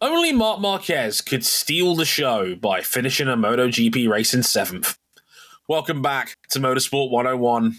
Only Marc Marquez could steal the show by finishing a MotoGP race in seventh. Welcome back to Motorsport 101.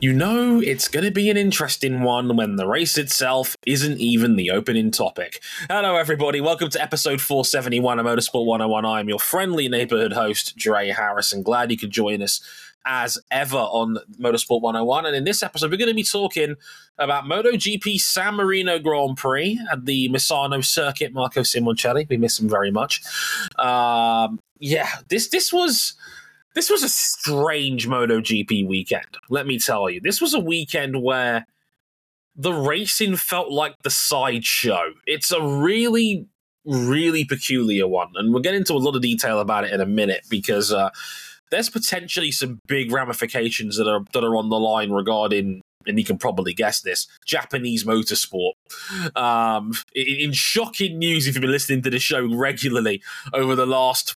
You know it's going to be an interesting one when the race itself isn't even the opening topic. Hello, everybody. Welcome to episode 471 of Motorsport 101. I'm your friendly neighborhood host, Dre Harrison. Glad you could join us as ever on Motorsport 101. And in this episode, we're going to be talking about MotoGP San Marino Grand Prix at the Misano circuit. Marco Simoncelli, we miss him very much. Um, yeah, this this was this was a strange MotoGP weekend. Let me tell you, this was a weekend where the racing felt like the sideshow. It's a really, really peculiar one, and we'll get into a lot of detail about it in a minute because uh, there's potentially some big ramifications that are that are on the line regarding. And you can probably guess this Japanese motorsport. Um, in, in shocking news, if you've been listening to the show regularly over the last,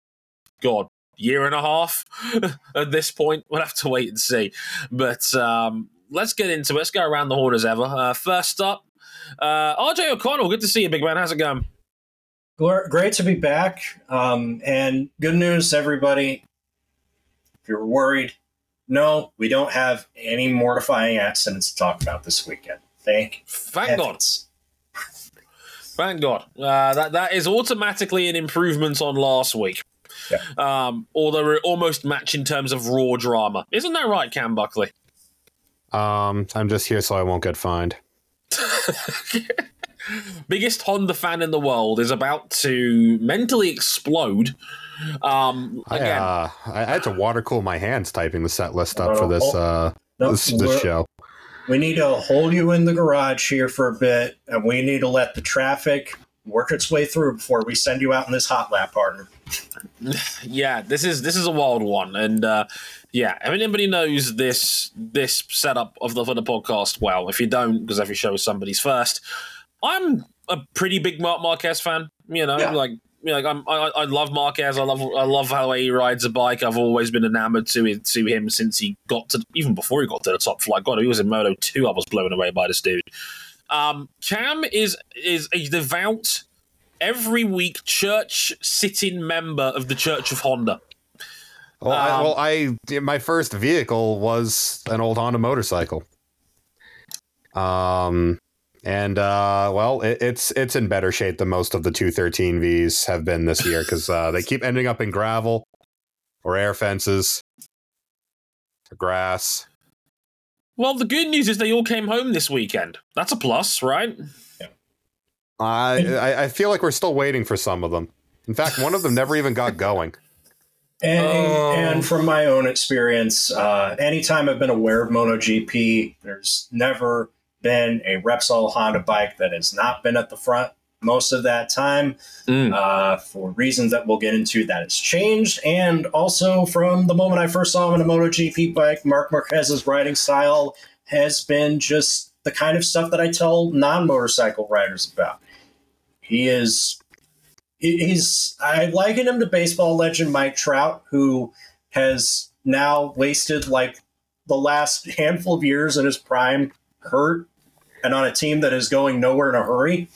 God, year and a half at this point. We'll have to wait and see. But um, let's get into it. Let's go around the horn as ever. Uh, first up, uh, RJ O'Connell. Good to see you, big man. How's it going? Great to be back. Um, and good news, everybody. If you're worried, no, we don't have any mortifying accidents to talk about this weekend. Thank, thank heavens. God. Thank God. Uh, that that is automatically an improvement on last week. Yeah. Um, although they're almost match in terms of raw drama. Isn't that right, Cam Buckley? Um, I'm just here so I won't get fined. Biggest Honda fan in the world is about to mentally explode. Um, again, I, uh, I had to water cool my hands typing the set list up for this uh, no, this, this show. We need to hold you in the garage here for a bit, and we need to let the traffic work its way through before we send you out in this hot lap, partner. yeah, this is this is a wild one, and uh, yeah, if anybody knows this this setup of the for the podcast, well, if you don't, because every show is somebody's first, I'm a pretty big Marc Marquez fan. You know, yeah. like you know, like I'm, I, I love Marquez. I love I love how he rides a bike. I've always been enamored to to him since he got to even before he got to the top flight. God, he was in Moto two. I was blown away by this dude. Um, Cam is is a devout every week church sitting member of the Church of Honda. Well, um, I, well, I my first vehicle was an old Honda motorcycle. Um, and uh, well, it, it's it's in better shape than most of the 213 Vs have been this year because uh, they keep ending up in gravel or air fences, or grass. Well, the good news is they all came home this weekend. That's a plus, right? Yeah. I I feel like we're still waiting for some of them. In fact, one of them never even got going. And, oh. and from my own experience, uh, anytime I've been aware of MotoGP, there's never been a Repsol Honda bike that has not been at the front most of that time mm. uh, for reasons that we'll get into that has changed. And also from the moment I first saw him on a MotoGP bike, Marc Marquez's riding style has been just the kind of stuff that I tell non motorcycle riders about. He is, he's, I liken him to baseball legend Mike Trout, who has now wasted like the last handful of years in his prime hurt and on a team that is going nowhere in a hurry.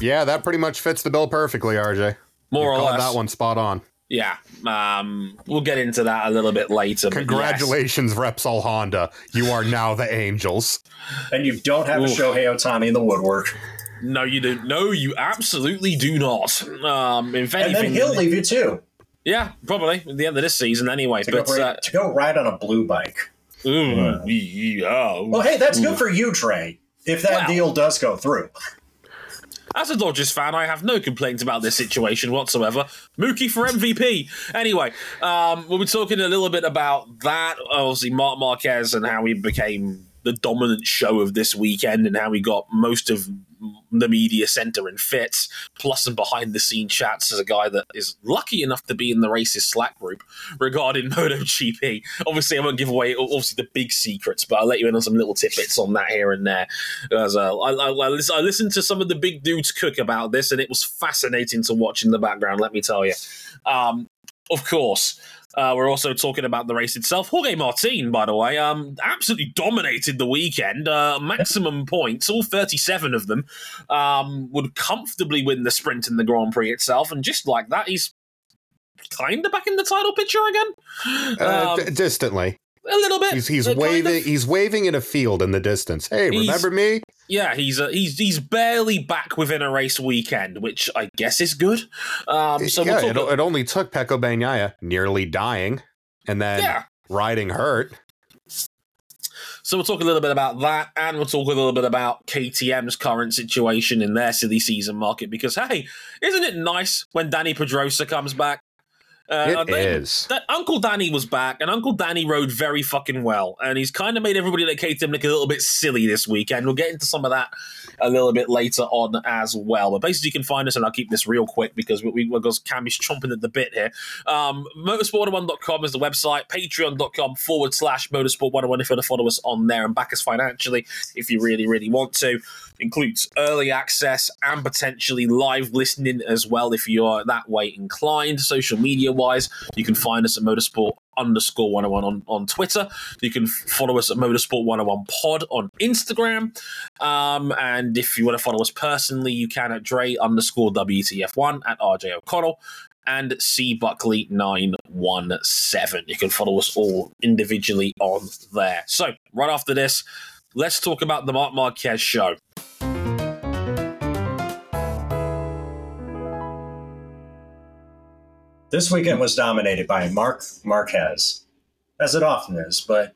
Yeah, that pretty much fits the bill perfectly, RJ. More you or less. That one spot on. Yeah, um, we'll get into that a little bit later. Congratulations, yes. Repsol Honda. You are now the Angels. And you don't have Oof. a Shohei Ohtani in the woodwork. No, you do. No, you absolutely do not. Um, if anything, and then he'll leave you too. Yeah, probably at the end of this season, anyway. To but go, uh, to go ride on a blue bike. Ooh, yeah. Well, hey, that's good for you, Trey. If that well, deal does go through. As a Dodgers fan, I have no complaints about this situation whatsoever. Mookie for MVP. Anyway, um, we'll be talking a little bit about that. Obviously, Marc Marquez and how he became the dominant show of this weekend and how he got most of the media center in fits, plus some behind the scene chats as a guy that is lucky enough to be in the racist Slack group regarding MotoGP. Obviously, I won't give away obviously the big secrets, but I'll let you in on some little tidbits on that here and there. As uh, I, I, I listened to some of the big dudes cook about this, and it was fascinating to watch in the background. Let me tell you. Um, of course, Uh, we're also talking about the race itself. Jorge Martin, by the way, um, absolutely dominated the weekend. Uh, maximum points, all 37 of them, um, would comfortably win the sprint in the Grand Prix itself. And just like that, he's kind of back in the title picture again. Uh, Um, d- distantly, a little bit. he's he's uh, kind waving. of. He's waving in a field in the distance. Hey, He's- remember me? Yeah, he's uh, he's he's barely back within a race weekend, which I guess is good. Um, so yeah, we'll it, talk. it only took Pecco Bagnaia nearly dying, and then yeah, riding hurt. So we'll talk a little bit about that, and we'll talk a little bit about KTM's current situation in their silly season market. Because hey, isn't it nice when Dani Pedrosa comes back? Uh, It is. That Uncle Dani was back, and Uncle Dani rode very fucking well, and he's kind of made everybody at him look a little bit silly this weekend. We'll get into some of that a little bit later on as well. But basically, you can find us, and I'll keep this real quick because we, we because Cam is chomping at the bit here. Um, motorsport101.com is the website. Patreon.com forward slash motorsport101 if you want to follow us on there and back us financially if you really, really want to. Includes early access and potentially live listening as well if you are that way inclined. Social media wise, you can find us at motorsport underscore 101 on, on Twitter. You can follow us at Motorsport 101 Pod on Instagram. Um, and if you want to follow us personally, you can at Dre underscore WTF1 at RJ O'Connell and C Buckley 917. You can follow us all individually on there. So, right after this, let's talk about the Marc Marquez show. This weekend was dominated by Marc Marquez, as it often is, but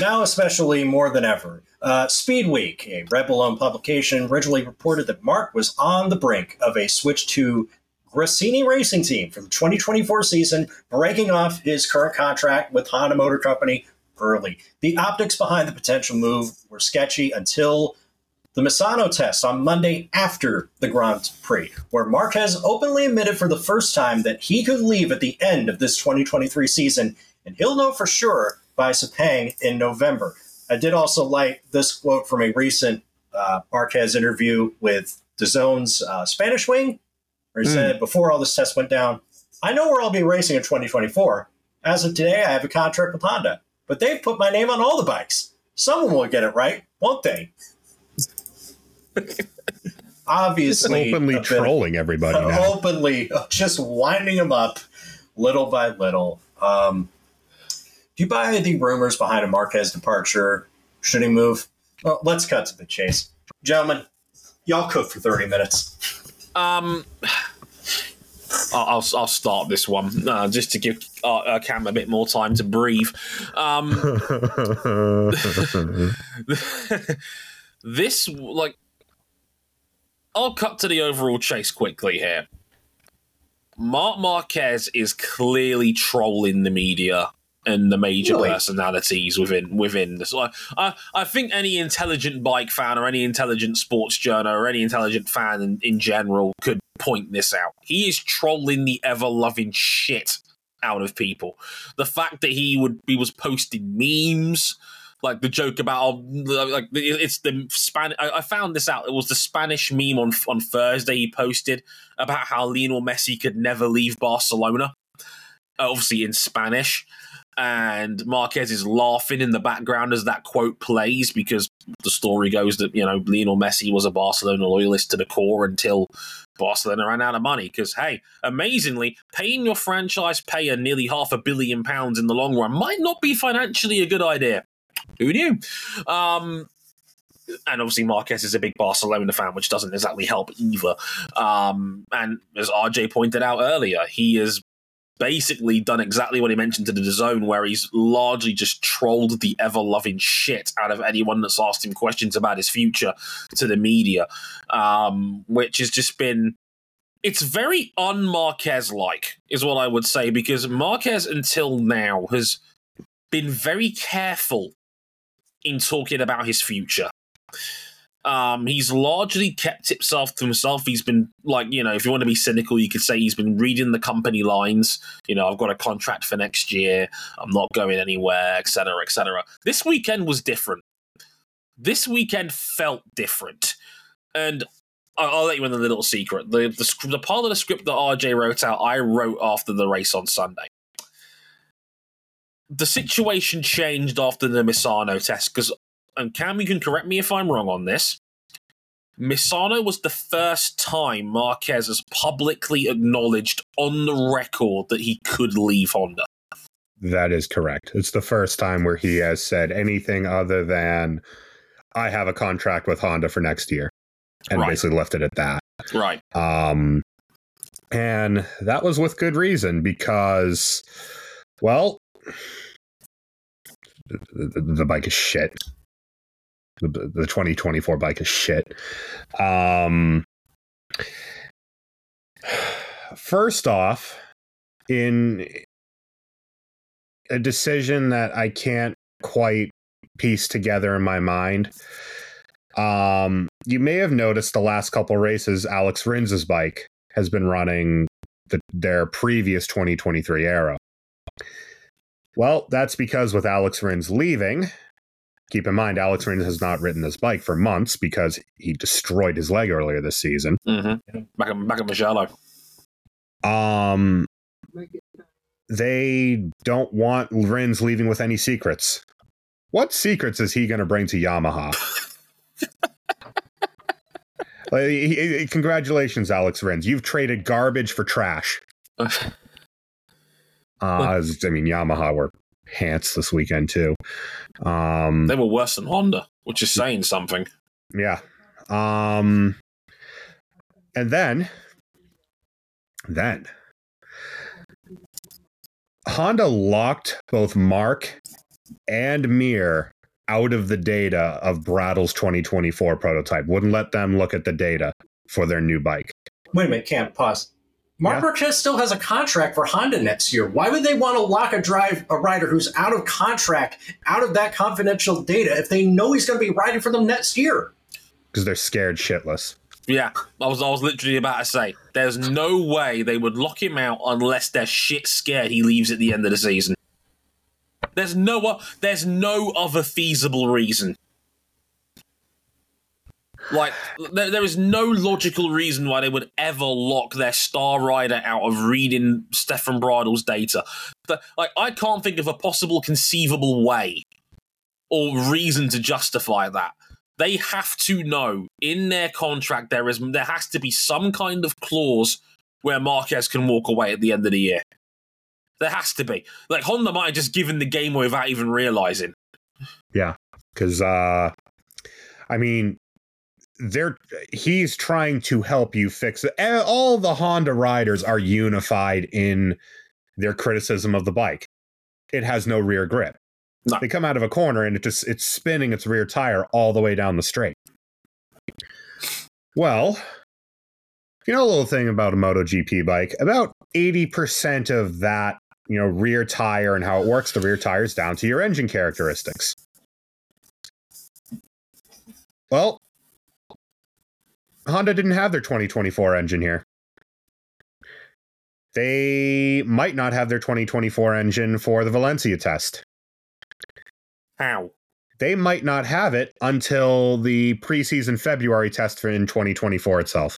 now especially more than ever. Uh, Speed Week, a Red Bull owned publication, originally reported that Marc was on the brink of a switch to Gresini Racing Team for the 2024 season, breaking off his current contract with Honda Motor Company early. The optics behind the potential move were sketchy until the Misano test on Monday after the Grand Prix, where Marquez openly admitted for the first time that he could leave at the end of this 2023 season, and he'll know for sure by Sepang in November. I did also like this quote from a recent uh, Marquez interview with DAZN's uh, Spanish wing, where he Hmm. said, before all this test went down, I know where I'll be racing in 2024. As of today, I have a contract with Honda, but they've put my name on all the bikes. Someone will get it right, won't they? Obviously, openly a bit- trolling everybody now. openly just winding them up little by little. Um, do you buy the rumors behind a Marquez departure? Should he move? Well, let's cut to the chase, gentlemen. Y'all cook for thirty minutes. Um, I'll, I'll, I'll start this one uh, just to give uh, uh, Cam a bit more time to breathe. Um, this like I'll cut to the overall chase quickly here. Marc Marquez is clearly trolling the media and the major Really? personalities within within this. I, I I think any intelligent bike fan or any intelligent sports journal or any intelligent fan in, in general could point this out. He is trolling the ever loving shit out of people. The fact that he would he was posting memes like the joke about oh, like it's the Spanish. I, I found this out. It was the Spanish meme on on Thursday he posted about how Lionel Messi could never leave Barcelona. Obviously in Spanish, and Marquez is laughing in the background as that quote plays because the story goes that you know Lionel Messi was a Barcelona loyalist to the core until Barcelona ran out of money. Because hey, amazingly, paying your franchise payer nearly half a billion pounds in the long run might not be financially a good idea. Who knew? Um, and obviously Marquez is a big Barcelona fan, which doesn't exactly help either. Um, and as RJ pointed out earlier, he has basically done exactly what he mentioned to DAZN, where he's largely just trolled the ever loving shit out of anyone that's asked him questions about his future to the media, um, which has just been. It's very un Marquez like, is what I would say, because Marquez until now has been very careful in talking about his future. Um, he's largely kept himself to himself. He's been like, you know, if you want to be cynical, you could say he's been reading the company lines. You know, I've got a contract for next year. I'm not going anywhere, etc., etc. This weekend was different. This weekend felt different, and I'll, I'll let you in a little secret. The, the the part of the script that RJ wrote out, I wrote after the race on Sunday. The situation changed after the Misano test because, and Cam, you can correct me if I'm wrong on this. Misano was the first time Marquez has publicly acknowledged on the record that he could leave Honda. That is correct. It's the first time where he has said anything other than I have a contract with Honda for next year and Right. basically left it at that. Right. Um, and that was with good reason because, well, the, the, bike is shit. The, the 2024 bike is shit. Um, first off, in a decision that I can't quite piece together in my mind, um, you may have noticed the last couple races, Alex Rins's bike has been running the, their previous 2023 Aero. Well, that's because with Alex Rins leaving, keep in mind, Alex Rins has not ridden this bike for months because he destroyed his leg earlier this season. Mm-hmm. Back at, back at Mugello. Um, they don't want Rins leaving with any secrets. What secrets is he going to bring to Yamaha? Like, he- he- congratulations, Alex Rins. You've traded garbage for trash. Uh, as- I mean, Yamaha were pants this weekend too. Um, they were worse than Honda, which is saying something. yeah. Um, and then, then Honda locked both Marc and Mir out of the data of Bradl's 2024 prototype. Wouldn't let them look at the data for their new bike. Wait a minute, can't pause. Marc Yeah. Marquez still has a contract for Honda next year. Why would they want to lock a drive a rider who's out of contract, out of that confidential data, if they know he's going to be riding for them next year? Because they're scared shitless. Yeah, I was I was literally about to say there's no way they would lock him out unless they're shit scared he leaves at the end of the season. There's no there's no other feasible reason. Like there, there is no logical reason why they would ever lock their star rider out of reading Stefan Bradl's data. But, like I can't think of a possible conceivable way or reason to justify that they have to know in their contract there is there has to be some kind of clause where Marquez can walk away at the end of the year. There has to be. Like Honda might have just given the game away without even realizing. Yeah, because uh i mean they're he's trying to help you fix it. All the honda riders are unified in their criticism of the bike. It has no rear grip. No. they come out of a corner and it just it's spinning its rear tire all the way down the straight. Well you know a little thing about a MotoGP bike about 80% of that you know rear tire and how it works the rear tire is down to your engine characteristics. Well, Honda didn't have their 2024 engine here. They might not have their 2024 engine for the Valencia test. How? They might not have it until the preseason February test in 2024 itself.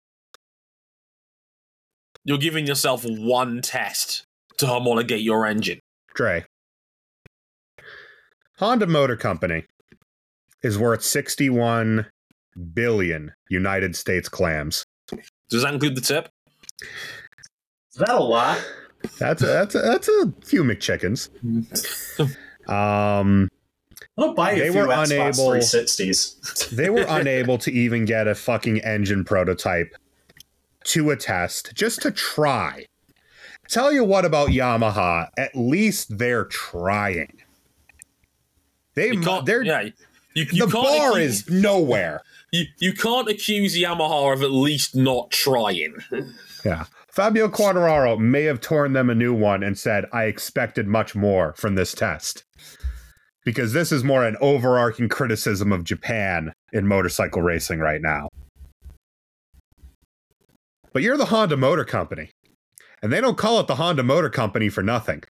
You're giving yourself one test to homologate your engine. Dre. Honda Motor Company is worth 61 billion United States clams. Does that include the tip? Is that a lot? That's a, that's a, that's a few McChickens. Um, I'll buy you They a few were Xbox unable- 360s. they were unable to even get a fucking engine prototype to a test just to try. Tell you what about Yamaha, at least they're trying. They You can't. they're yeah. You, you the bar accuse- is nowhere. you, you can't accuse Yamaha of at least not trying. Yeah. Fabio Quartararo may have torn them a new one and said, I expected much more from this test. Because this is more an overarching criticism of Japan in motorcycle racing right now. But you're the Honda Motor Company, and they don't call it the Honda Motor Company for nothing.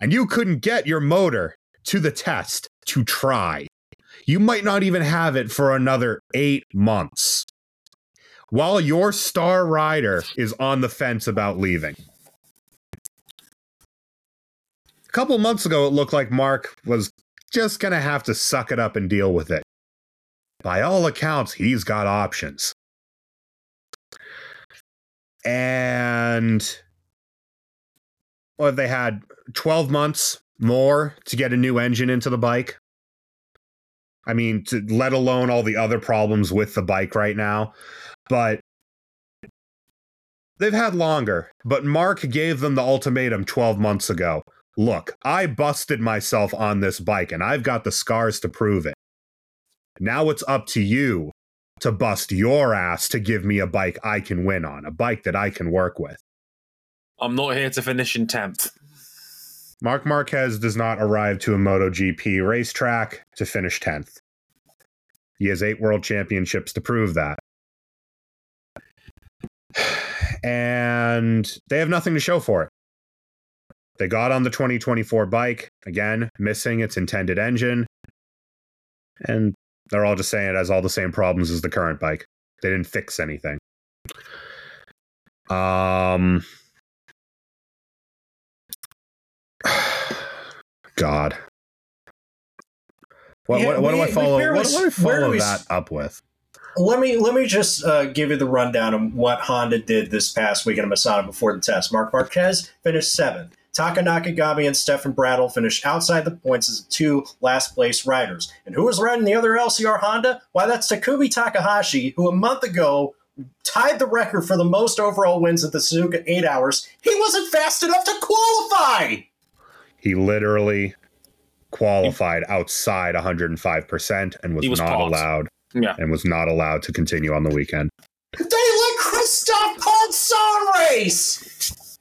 And you couldn't get your motor to the test to try. You might not even have it for another eight months while your star rider is on the fence about leaving. A couple months ago, it looked like Marc was just going to have to suck it up and deal with it. By all accounts, he's got options. And well, they had 12 months more to get a new engine into the bike. I mean, to, let alone all the other problems with the bike right now. But they've had longer. But Marc gave them the ultimatum 12 months ago. Look, I busted myself on this bike and I've got the scars to prove it. Now it's up to you to bust your ass to give me a bike I can win on, a bike that I can work with. I'm not here to finish in 10th. Marc Marquez does not arrive to a MotoGP racetrack to finish 10th. He has eight world championships to prove that. And they have nothing to show for it. They got on the 2024 bike, again, missing its intended engine. And they're all just saying it has all the same problems as the current bike. They didn't fix anything. Um, God. What, Yeah, what, what do I we follow? barely What do I s- where do follow that up with? Let me let me just uh, give you the rundown of what Honda did this past weekend in Misano before the test. Marc Marquez finished seventh. Taka Nakagami and Stefan Bradl finished outside the points as the two last place riders. And who was riding the other LCR Honda? Why, that's Takumi Takahashi, who a month ago tied the record for the most overall wins at the Suzuka 8 hours. He wasn't fast enough to qualify! He literally qualified outside 105% and was, was not paused. allowed Yeah. and was not allowed to continue on the weekend. They let Christophe Ponsson race!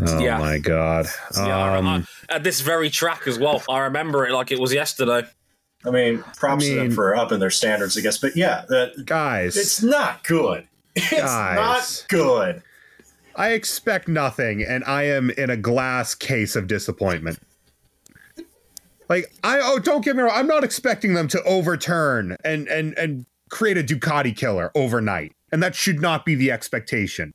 Oh Yeah. my god. Yeah, Um, I- at this very track as well. I remember it like it was yesterday. I mean, props I to them for upping their standards, I guess. But yeah, that, guys, It's not good. It's Guys. not good. I expect nothing and I am in a glass case of disappointment. Like I oh don't get me wrong, I'm not expecting them to overturn and and and create a Ducati killer overnight. And that should not be the expectation.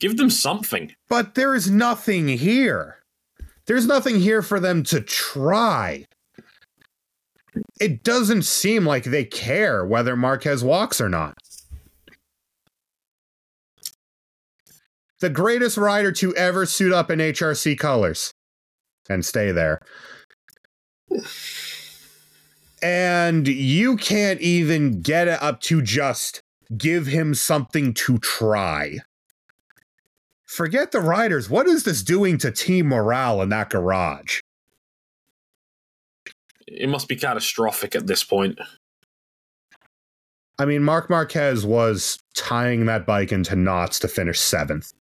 Give them something. But there is nothing here. There's nothing here for them to try. It doesn't seem like they care whether Marquez walks or not. The greatest rider to ever suit up in HRC colors and stay there. And you can't even get it up to just give him something to try forget the riders. What is this doing to team morale in that garage? It must be catastrophic at this point. I mean, Marc Marquez was tying that bike into knots to finish seventh.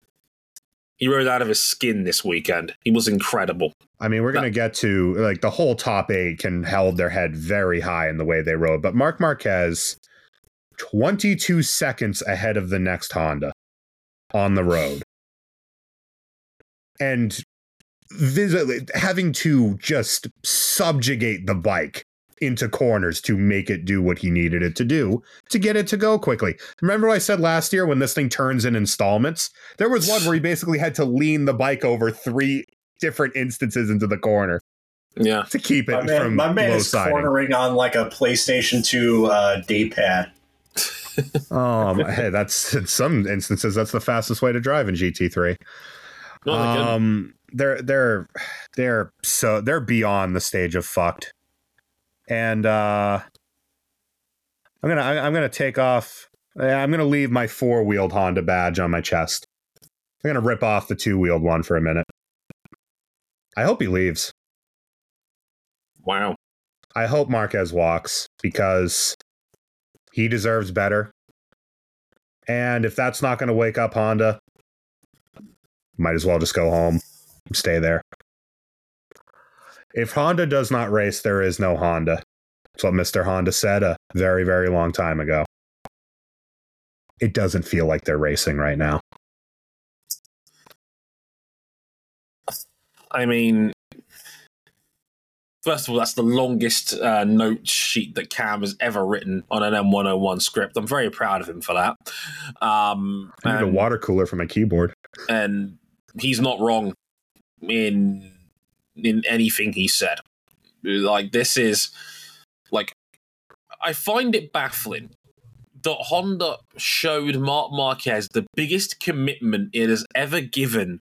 He rode out of his skin this weekend. He was incredible. I mean, we're going to get to like the whole top eight can held their head very high in the way they rode, but Marc Marquez, 22 seconds ahead of the next Honda on the road. And vis- having to just subjugate the bike into corners to make it do what he needed it to do to get it to go quickly. Remember what I said last year when this thing turns in installments? There was one where he basically had to lean the bike over three different instances into the corner Yeah. to keep it My man, from my man low is siding. cornering on like a PlayStation 2 uh, D-pad. Um, hey, that's in some instances that's the fastest way to drive in GT3. No, couldn't. Um, they're they're they're so they're beyond the stage of fucked, and uh, I'm gonna I'm gonna take off. I'm gonna leave my four wheeled Honda badge on my chest. I'm gonna rip off the two wheeled one for a minute. I hope he leaves. wow. I hope Marquez walks because he deserves better. And if that's not going to wake up Honda, might as well just go home, stay there. If Honda does not race, there is no Honda. That's what Mr. Honda said a very, very long time ago. It doesn't feel like they're racing right now. I mean, first of all, that's the longest uh, note sheet that Cam has ever written on an M101 script. I'm very proud of him for that. Um, I need a water cooler for my keyboard. and he's not wrong in in anything he said. Like this is like I find it baffling that Honda showed Marc Marquez the biggest commitment it has ever given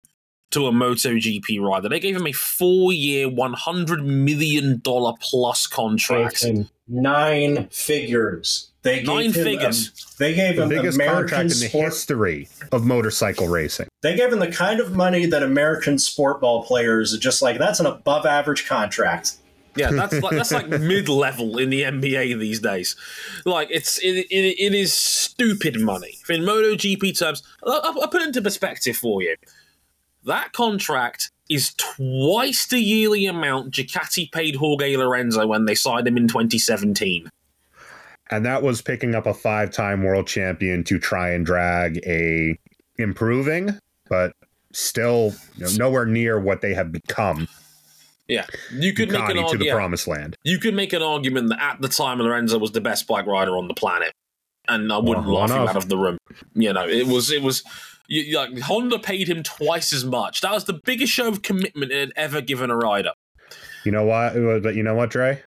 to a MotoGP rider. They gave him a four-year, one hundred million dollar plus contract. Nine figures. They gave Nine him, figures. Um, they gave The him biggest American contract in the history of motorcycle racing. They gave him the kind of money that American sport ball players are just like. That's an above average contract. Yeah, that's like that's like mid level in the NBA these days. Like it's it, it, it is stupid money in MotoGP terms. I'll, I'll put it into perspective for you. That contract is twice the yearly amount Ducati paid Jorge Lorenzo when they signed him in 2017. And that was picking up a five time world champion to try and drag a improving, but still you know, nowhere near what they have become Yeah, you could make an Ducati to the argument. promised land. You could make an argument that at the time Lorenzo was the best bike rider on the planet, and I wouldn't Well, laugh him out of the room. You know, it was it was. You- like Honda paid him twice as much. That was the biggest show of commitment it had ever given a rider. You know what? But you know what, Dre?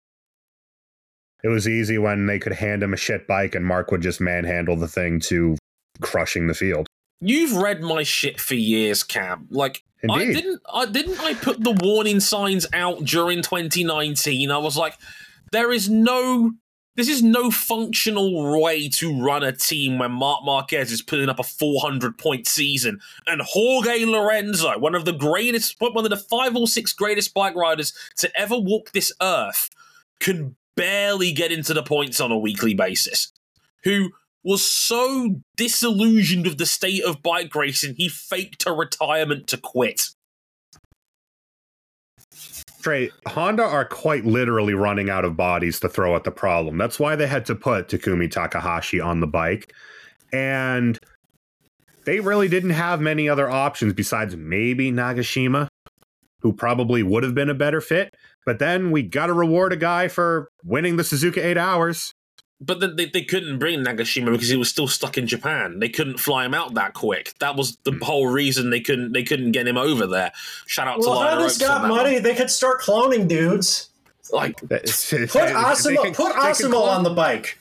It was easy when they could hand him a shit bike and Marc would just manhandle the thing to crushing the field. You've read my shit for years, Cam. Like I didn't I didn't I put the warning signs out during 2019. I was like, there is no this is no functional way to run a team when Marc Marquez is putting up a 400 point season and Jorge Lorenzo, one of the greatest, one of the five or six greatest bike riders to ever walk this earth, can barely get into the points on a weekly basis. Who was so disillusioned with the state of bike racing, he faked a retirement to quit. Dre, Honda are quite literally running out of bodies to throw at the problem. That's why they had to put Takumi Takahashi on the bike. And they really didn't have many other options besides maybe Nagashima, who probably would have been a better fit. But then we got to reward a guy for winning the Suzuka 8 hours. But then they, they couldn't bring Nagashima because he was still stuck in Japan. They couldn't fly him out that quick. That was the hmm. whole reason they couldn't they couldn't get him over there. Shout out to Well, Lionel Honda's got money. one. They could start cloning dudes. Like Put Asimo, put Asimo on the bike.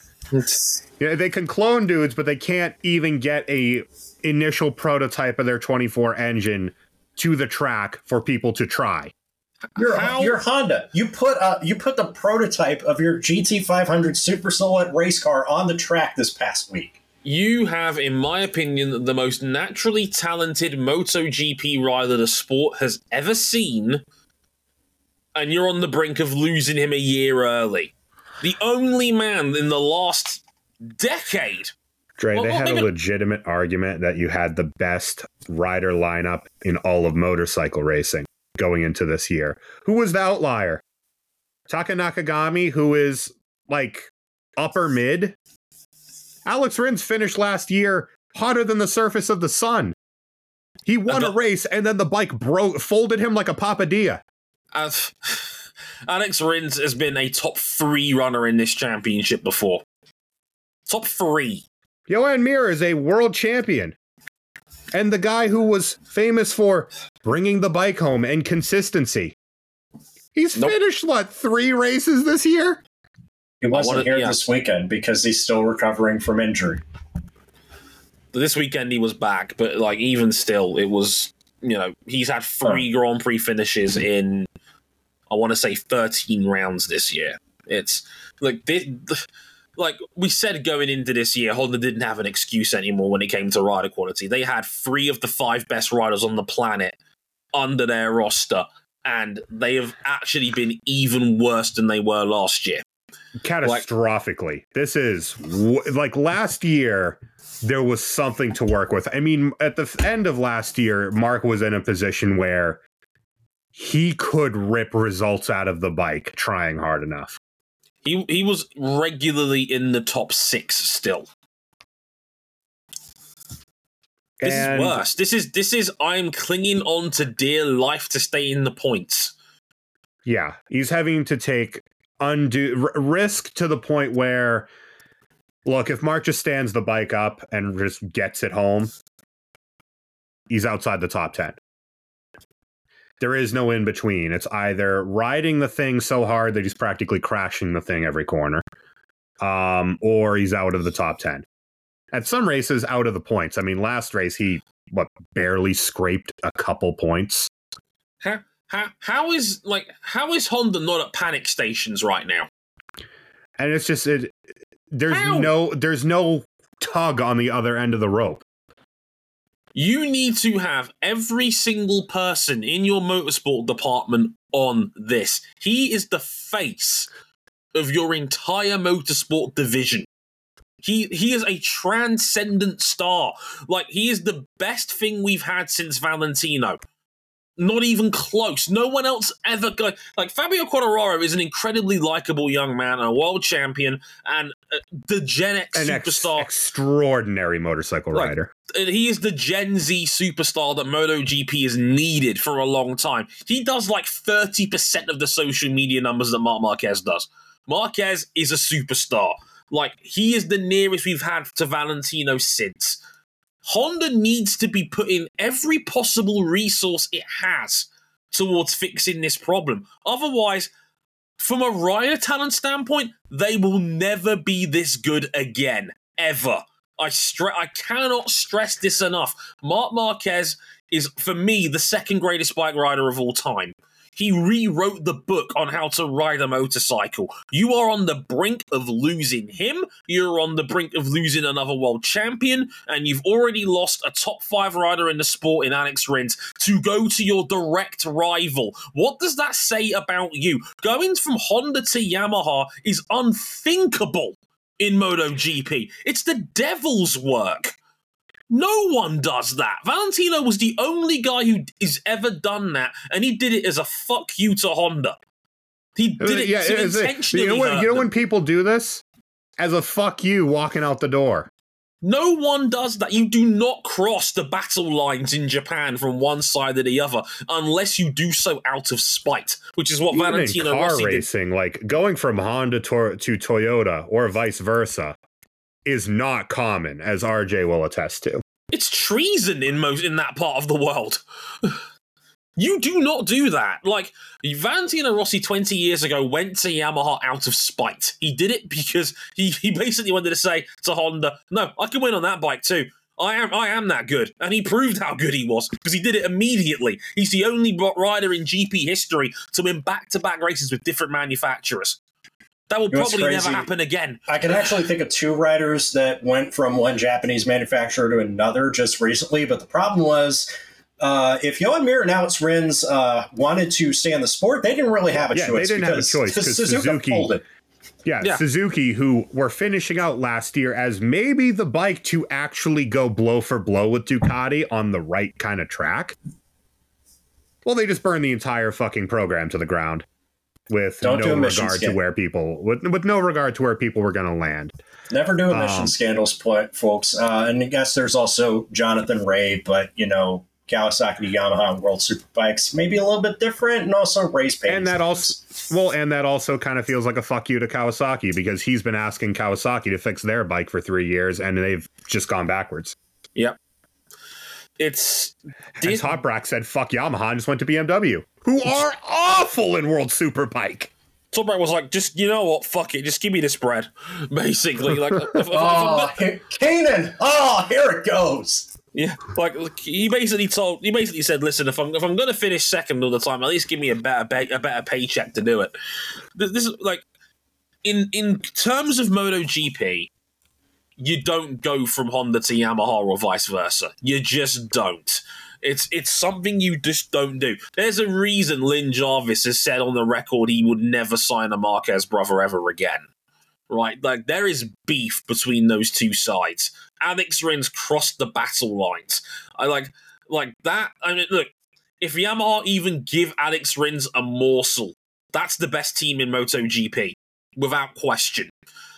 Yeah, they can clone dudes, but they can't even get a initial prototype of their 24 engine to the track for people to try. You're, How- you're Honda. You put uh, you put the prototype of your GT500 Super Silhouette race car on the track this past week. you have, in my opinion, the most naturally talented MotoGP rider the sport has ever seen, and you're on the brink of losing him a year early. The only man in the last decade Dre, Well, they well, had a legitimate argument that you had the best rider lineup in all of motorcycle racing going into this year. Who was the outlier? Taka Nakagami, who is like upper mid. Alex Rins finished last year hotter than the surface of the sun. He won a race and then the bike broke, folded him like a papadilla. As Alex Rins has been a top three runner in this championship before. Top three. Joan Mir is a world champion. And the guy who was famous for bringing the bike home and consistency. He's Nope. finished, what, three races this year? He wasn't here yeah. this weekend because he's still recovering from injury. This weekend he was back, but like even still, it was you know he's had three Grand Prix finishes in I want to say thirteen rounds this year. It's like this. Like we said going into this year, Honda didn't have an excuse anymore when it came to rider quality. They had three of the five best riders on the planet under their roster, and they have actually been even worse than they were last year. Catastrophically. this is w- like last year, there was something to work with. I mean, at the end of last year, Marc was in a position where he could rip results out of the bike trying hard enough. He he was regularly in the top six still. This And- is worse. This is this is I'm clinging on to dear life to stay in the points. Yeah, he's having to take undue r- risk to the point where, look, if Marc just stands the bike up and just gets it home, he's outside the top 10. There is no in between. It's either riding the thing so hard that he's practically crashing the thing every corner, um, or he's out of the top 10. At some races, out of the points. I mean, last race, he, what, barely scraped a couple points. How, how, how is, like, how is Honda not at panic stations right now? And it's just, it, there's How? no, there's no tug on the other end of the rope. You need to have every single person in your motorsport department on this. He is the face of your entire motorsport division. He he is a transcendent star. Like he is the best thing we've had since Valentino. Not even close. No one else ever go like Fabio Quartararo is an incredibly likable young man, a world champion, and uh, the Gen X An ex- superstar extraordinary motorcycle Like, rider. he is the Gen Z superstar that MotoGP has needed for a long time. He does like 30% of the social media numbers that Marc Marquez does. Marquez is a superstar. Like, he is the nearest we've had to Valentino since. Honda needs to be putting every possible resource it has towards fixing this problem. Otherwise, from a rider talent standpoint, they will never be this good again. Ever. I stre- I cannot stress this enough. Marc Marquez is, for me, the second greatest bike rider of all time. He rewrote the book on how to ride a motorcycle. You are on the brink of losing him. You're on the brink of losing another world champion, and you've already lost a top five rider in the sport in Alex Rins to go to your direct rival. What does that say about you? Going from Honda to Yamaha is unthinkable in MotoGP. It's the devil's work. No one does that. Valentino was the only guy who has ever done that, and he did it as a fuck you to Honda. He did it yeah, to it's- intentionally you know when you know when people do this as a fuck you walking out the door. No one does that. You do not cross the battle lines in Japan from one side to the other unless you do so out of spite, which is what Even in Valentino car Rossi did. racing, like going from Honda to, to Toyota or vice versa, is not common, as RJ will attest to. It's treason in most in that part of the world. you do not do that. Like Valentino Rossi twenty years ago went to Yamaha out of spite. He did it because he, he basically wanted to say to Honda, "No, I can win on that bike too. I am I am that good." And he proved how good he was because he did it immediately. He's the only rider in GP history to win back to back races with different manufacturers. That will You know probably never happen again. I can actually think of two riders that went from one Japanese manufacturer to another just recently, but the problem was uh, if Joan Mir and Alex Rins uh, wanted to stay in the sport, they didn't really have a Yeah, they choice. didn't have a choice because choice, 'cause Suzuka Suzuki- folded. Yeah, Yeah. Suzuki, who were finishing out last year as maybe the bike to actually go blow for blow with Ducati on the right kind of track. Well, they just burned the entire fucking program to the ground with Don't do no emission regard to where people with, with no regard to where people were going to land. Never do emission Um, scandals, folks. Uh, and I guess there's also Jonathan Rea, but you know Kawasaki to Yamaha and World Superbikes maybe a little bit different, and also Rea's paid. And that also well, and that also kind of feels like a fuck you to Kawasaki because he's been asking Kawasaki to fix their bike for three years and they've just gone backwards. Yep. It's And Dis- Toprak said fuck Yamaha and just went to BMW, who are awful in World Superbike. Toprak was like, just you know what, fuck it, just give me this bread, basically. Like, if, if, if Oh, not- here- Kanan! Oh, here it goes. yeah, like he basically told, he basically said, listen, if I'm if I'm gonna finish second all the time, at least give me a better pay, a better paycheck to do it. Th- This is like, in in terms of MotoGP, you don't go from Honda to Yamaha or vice versa. You just don't. It's it's something you just don't do. There's a reason Lin Jarvis has said on the record he would never sign a Marquez brother ever again. Right? Like there is beef between those two sides. Alex Rins crossed the battle lines. I like like that. I mean, look, if Yamaha even give Alex Rins a morsel, that's the best team in MotoGP, without question.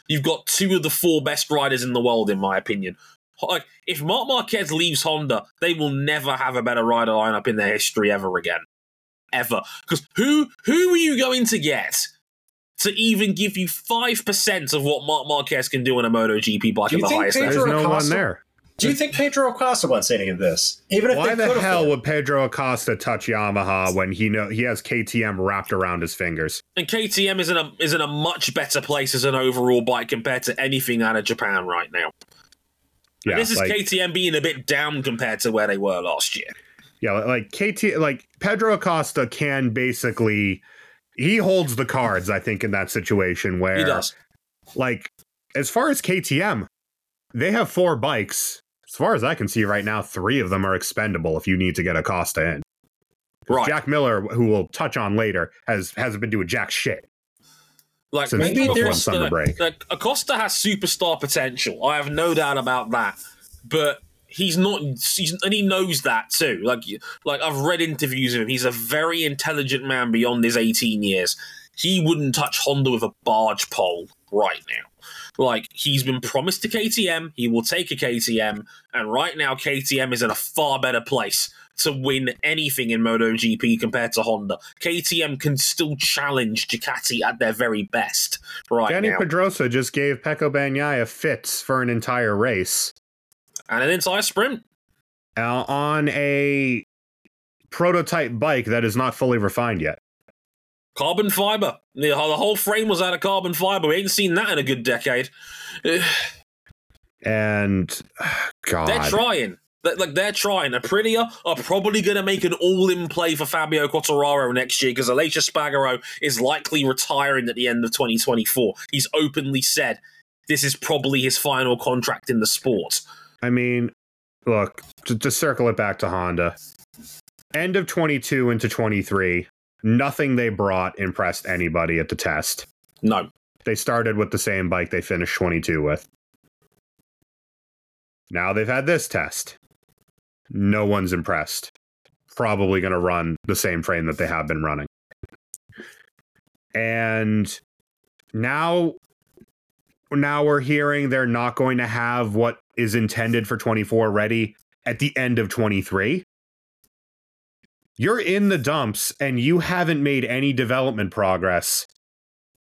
You've got two of the four best riders in the world, in my opinion. Like, if Marc Marquez leaves Honda, they will never have a better rider lineup in their history ever again, ever. Because who who are you going to get to even give you five percent of what Marc Marquez can do on a MotoGP bike Do at you the think highest Pedro level? There's no one Acosta- there. Do you think Pedro Acosta wants any of this? Even if Why they the hell afford would Pedro Acosta touch Yamaha when he know he has KTM wrapped around his fingers? And KTM is in a is in a much better place as an overall bike compared to anything out of Japan right now. Yeah, this is like, KTM being a bit down compared to where they were last year. yeah, like KT, like Pedro Acosta can basically he holds the cards. I think in that situation where He does. like as far as KTM, they have four bikes. As far as I can see right now, three of them are expendable if you need to get Acosta in. Right. Jack Miller, who we'll touch on later, has hasn't been doing jack shit. Like Since Maybe there's- summer break. Like Acosta has superstar potential. I have no doubt about that. But he's not. He's, and he knows that too. Like, like I've read interviews of him. He's a very intelligent man beyond his 18 years. He wouldn't touch Honda with a barge pole right now. Like he's been promised to KTM, he will take a KTM, and right now KTM is in a far better place to win anything in MotoGP compared to Honda. KTM can still challenge Ducati at their very best right Dani now. Pedrosa just gave Pecco Bagnaia fits for an entire race and an entire sprint. uh, on a prototype bike that is not fully refined yet. Carbon fiber. The, the whole frame was out of carbon fiber. We ain't seen that in a good decade. And God, They're trying. They- Like they're trying. Aprilia are probably going to make an all-in play for Fabio Quartararo next year because Aleix Espargaro is likely retiring at the end of 2024. He's openly said this is probably his final contract in the sport. I mean, look, to, to circle it back to Honda, end of 22 into 23, nothing they brought impressed anybody at the test. No, They started with the same bike they finished 22 with. Now they've had this test. No one's impressed. Probably going to run the same frame that they have been running. And now now we're hearing they're not going to have what is intended for 24 ready at the end of 23. You're in the dumps and you haven't made any development progress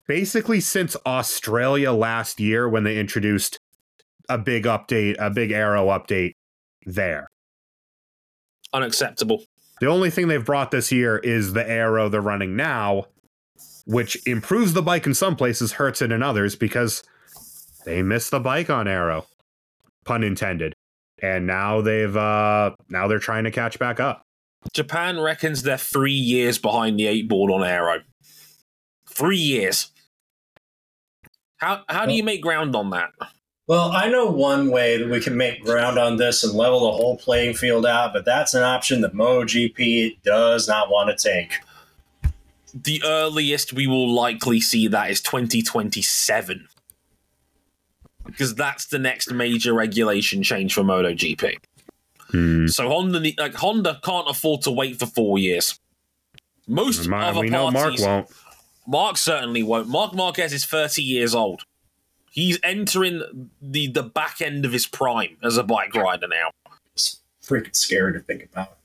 basically since Australia last year when they introduced a big update, a big aero update there. Unacceptable. The only thing they've brought this year is the aero they're running now, which improves the bike in some places, hurts it in others because they missed the bike on aero. Pun intended. And now they've uh now they're trying to catch back up. Japan reckons they're three years behind the eight ball on aero. Three years. How how do you make ground on that? Well, I know one way that we can make ground on this and level the whole playing field out, but that's an option that MotoGP does not want to take. The earliest we will likely see that is 2027. Because that's the next major regulation change for MotoGP. Hmm. So Honda, like Honda, can't afford to wait for four years. Most Mar- other we know parties, Marc won't. Marc certainly won't. Marc Marquez is 30 years old. He's entering the the back end of his prime as a bike rider now. It's freaking scary to think about.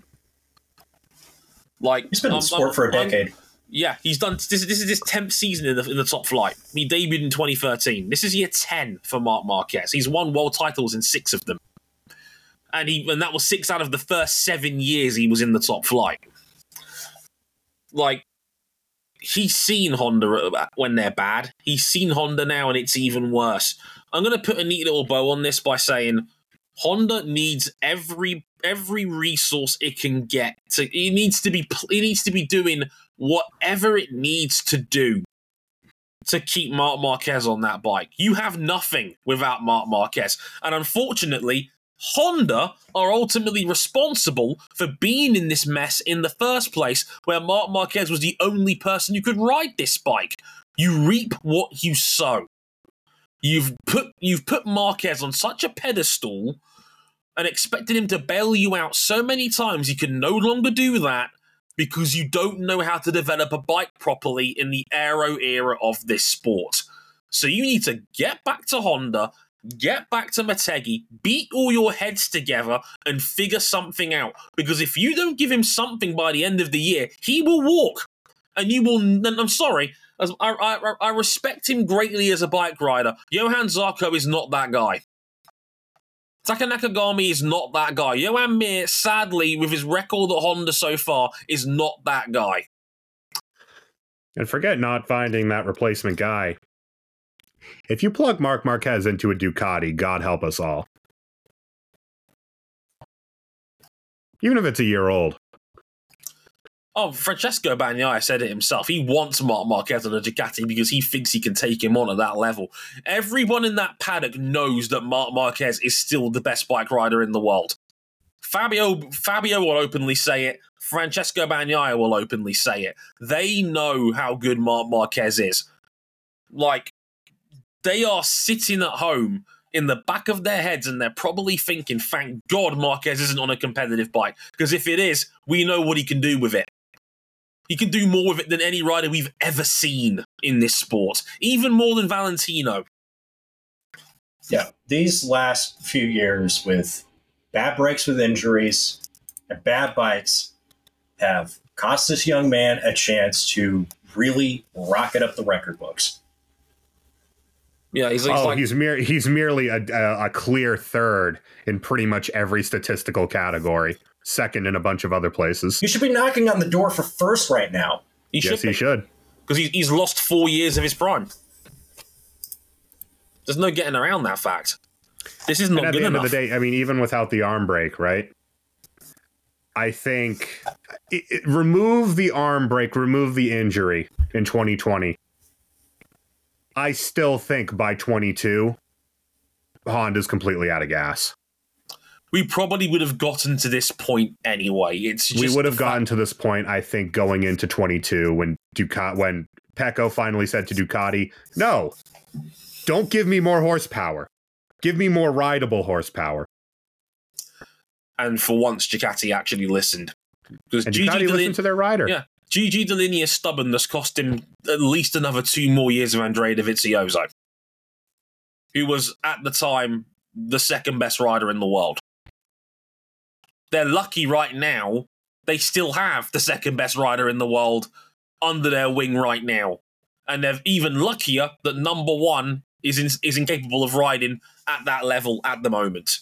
Like He's been in sport for a decade. yeah, he's done. This, this is his tenth season in the in the top flight. He debuted in 2013. This is year 10 for Marc Marquez. He's won world titles in six of them, and he and that was six out of the first seven years he was in the top flight. Like he's seen Honda when they're bad. He's seen Honda now, and it's even worse. I'm going to put a neat little bow on this by saying Honda needs every every resource it can get. To it needs to be it needs to be doing whatever it needs to do to keep Marc Marquez on that bike. You have nothing without Marc Marquez, and unfortunately. Honda are ultimately responsible for being in this mess in the first place, where Marc Marquez was the only person who could ride this bike. You reap what you sow. You've put you've put Marquez on such a pedestal and expected him to bail you out so many times he can no longer do that because you don't know how to develop a bike properly in the aero era of this sport. So you need to get back to Honda, get back to Motegi, beat all your heads together and figure something out. Because if you don't give him something by the end of the year, he will walk. And you will. And I'm sorry, I, I, I respect him greatly as a bike rider. Johann Zarco is not that guy. Taka Nakagami is not that guy. Joan Mir, sadly, with his record at Honda so far, is not that guy. And forget not finding that replacement guy. If you plug Marc Marquez into a Ducati, God help us all. Even if it's a year old. Oh, Francesco Bagnaia said it himself. He wants Marc Marquez on a Ducati because he thinks he can take him on at that level. Everyone in that paddock knows that Marc Marquez is still the best bike rider in the world. Fabio Fabio will openly say it. Francesco Bagnaia will openly say it. They know how good Marc Marquez is. Like, they are sitting at home in the back of their heads and they're probably thinking, thank God Marquez isn't on a competitive bike. Because if it is, we know what he can do with it. He can do more with it than any rider we've ever seen in this sport, even more than Valentino. Yeah, these last few years with bad breaks with injuries and bad bikes have cost this young man a chance to really rocket up the record books. Yeah, he's, he's oh, like, he's, mere, he's merely a, a, a clear third in pretty much every statistical category, second in a bunch of other places. You should be knocking on the door for first right now. he yes, should he should. because he's, he's lost four years of his prime. There's no getting around that fact. This is And not at good the end enough. of the day, I mean, even without the arm break, right? I think it, it- remove the arm break, remove the injury in 2020. I still think by 22, Honda's completely out of gas. we probably would have gotten to this point anyway. It's just we would have the fact- gotten to this point, I think, going into 22 when Ducati, when Pecco finally said to Ducati, "No, don't give me more horsepower. Give me more rideable horsepower." and for once, Ducati actually listened because Ducati listened to their rider. Yeah. Gigi Dall'Igna's stubbornness cost him at least another two more years of Andrea Dovizioso, who was at the time the second best rider in the world. They're lucky right now they still have the second best rider in the world under their wing right now. And they're even luckier that number one is in, is incapable of riding at that level at the moment.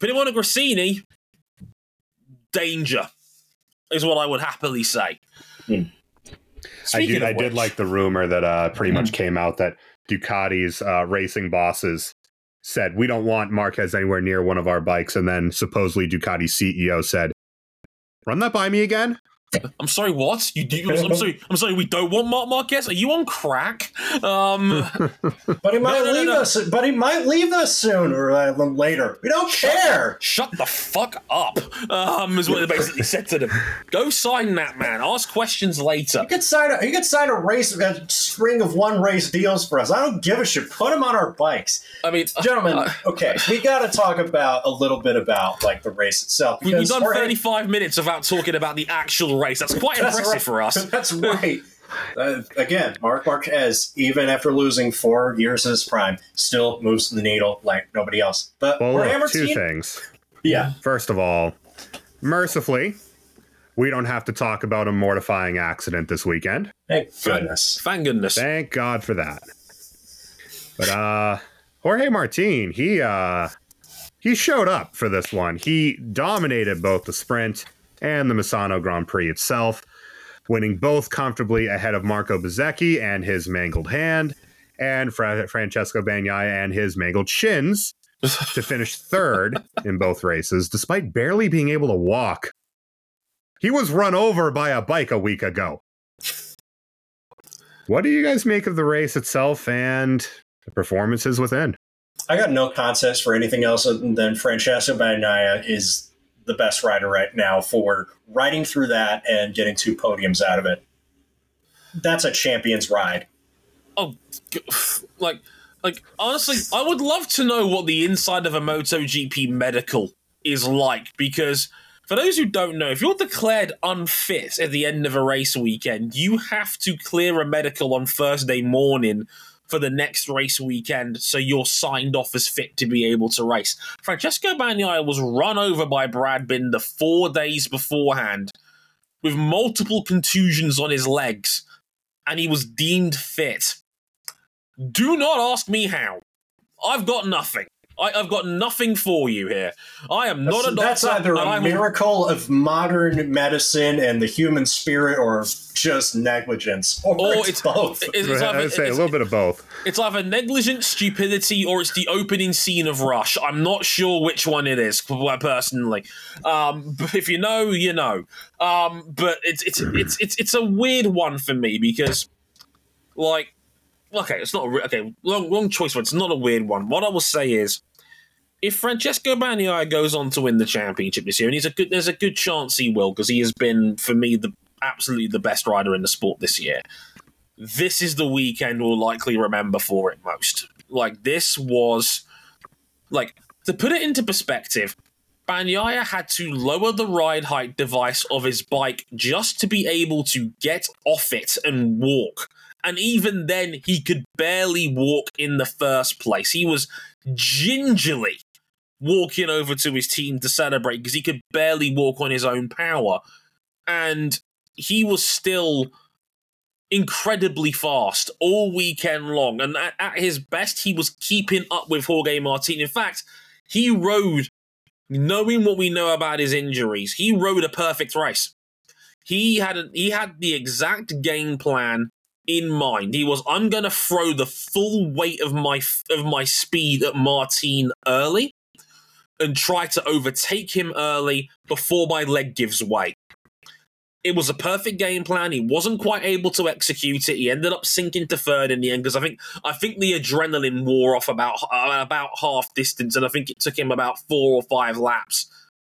Put him on a Gresini, danger is what I would happily say. I Speaking did, of I did like the rumor that uh, pretty much Mm-hmm. came out that Ducati's uh, racing bosses said we don't want Marquez anywhere near one of our bikes, and then supposedly Ducati's CEO said, "Run that by me again." I'm sorry, what? You do? I'm sorry. I'm sorry. We don't want Marc Marquez. Are you on crack? Um, But he might no, no, leave no. us. But he might leave us soon or uh, later. We don't care. shut the fuck up. Um, is what they basically said to them. Go sign that man. Ask questions later. You could sign a you could sign a race a string of one race deals for us. I don't give a shit. Put him on our bikes, I mean, gentlemen. uh, okay, we got to talk about a little bit about like the race itself. we- we've done 35 minutes without talking about the actual race. That's quite That's impressive right. for us. That's right. Uh, again, Marc Marquez, even after losing four years of his prime, still moves the needle like nobody else. But Well, Jorge look, two Martin- things. Yeah, First of all, mercifully, we don't have to talk about a mortifying accident this weekend. thank goodness. Thank goodness. Thank God for that. But uh Jorge Martin, he uh he showed up for this one. He dominated both the sprint and the Misano Grand Prix itself, winning both comfortably ahead of Marco Bezzecchi and his mangled hand, and Fra- Francesco Bagnaia and his mangled shins to finish third in both races, despite barely being able to walk. He was run over by a bike a week ago. What do you guys make of the race itself and the performances within? I got no context for anything else other than Francesco Bagnaia is the best rider right now for riding through that and getting two podiums out of it. That's a champion's ride. oh, like, like honestly, I would love to know what the inside of a MotoGP medical is like because for those who don't know, if you're declared unfit at the end of a race weekend, you have to clear a medical on Thursday morning for the next race weekend so you're signed off as fit to be able to race. Francesco Bagnaia was run over by Brad Binder four days beforehand with multiple contusions on his legs and he was deemed fit. Do not ask me how. I've got nothing. I, have got nothing for you here. I am not that's, a doctor. That's either a miracle of modern medicine and the human spirit, or just negligence, or, or it's, it's, both. It's, it's either, I'd say a little bit of both. It's either negligent stupidity or it's the opening scene of Rush. I'm not sure which one it is personally. Um, but if you know, you know. Um, but it's it's it's it's it's a weird one for me because, like, okay, it's not a, okay. Long, long choice, but it's not a weird one. What I will say is, if Francesco Bagnaia goes on to win the championship this year, and he's a good, there's a good chance he will because he has been for me the absolutely the best rider in the sport this year. This is the weekend we'll likely remember for it most. Like this was, like to put it into perspective, Bagnaia had to lower the ride height device of his bike just to be able to get off it and walk and even then, he could barely walk in the first place. He was gingerly walking over to his team to celebrate because he could barely walk on his own power. And he was still incredibly fast all weekend long. And at, at, his best, he was keeping up with Jorge Martin. In fact, he rode, knowing what we know about his injuries, he rode a perfect race. He had a, he had the exact game plan in mind. He was, I'm going to throw the full weight of my of my speed at Martin early and try to overtake him early before my leg gives way. It was a perfect game plan. He wasn't quite able to execute it. He ended up sinking to third in the end because I think I think the adrenaline wore off about uh, about half distance, and I think it took him about four or five laps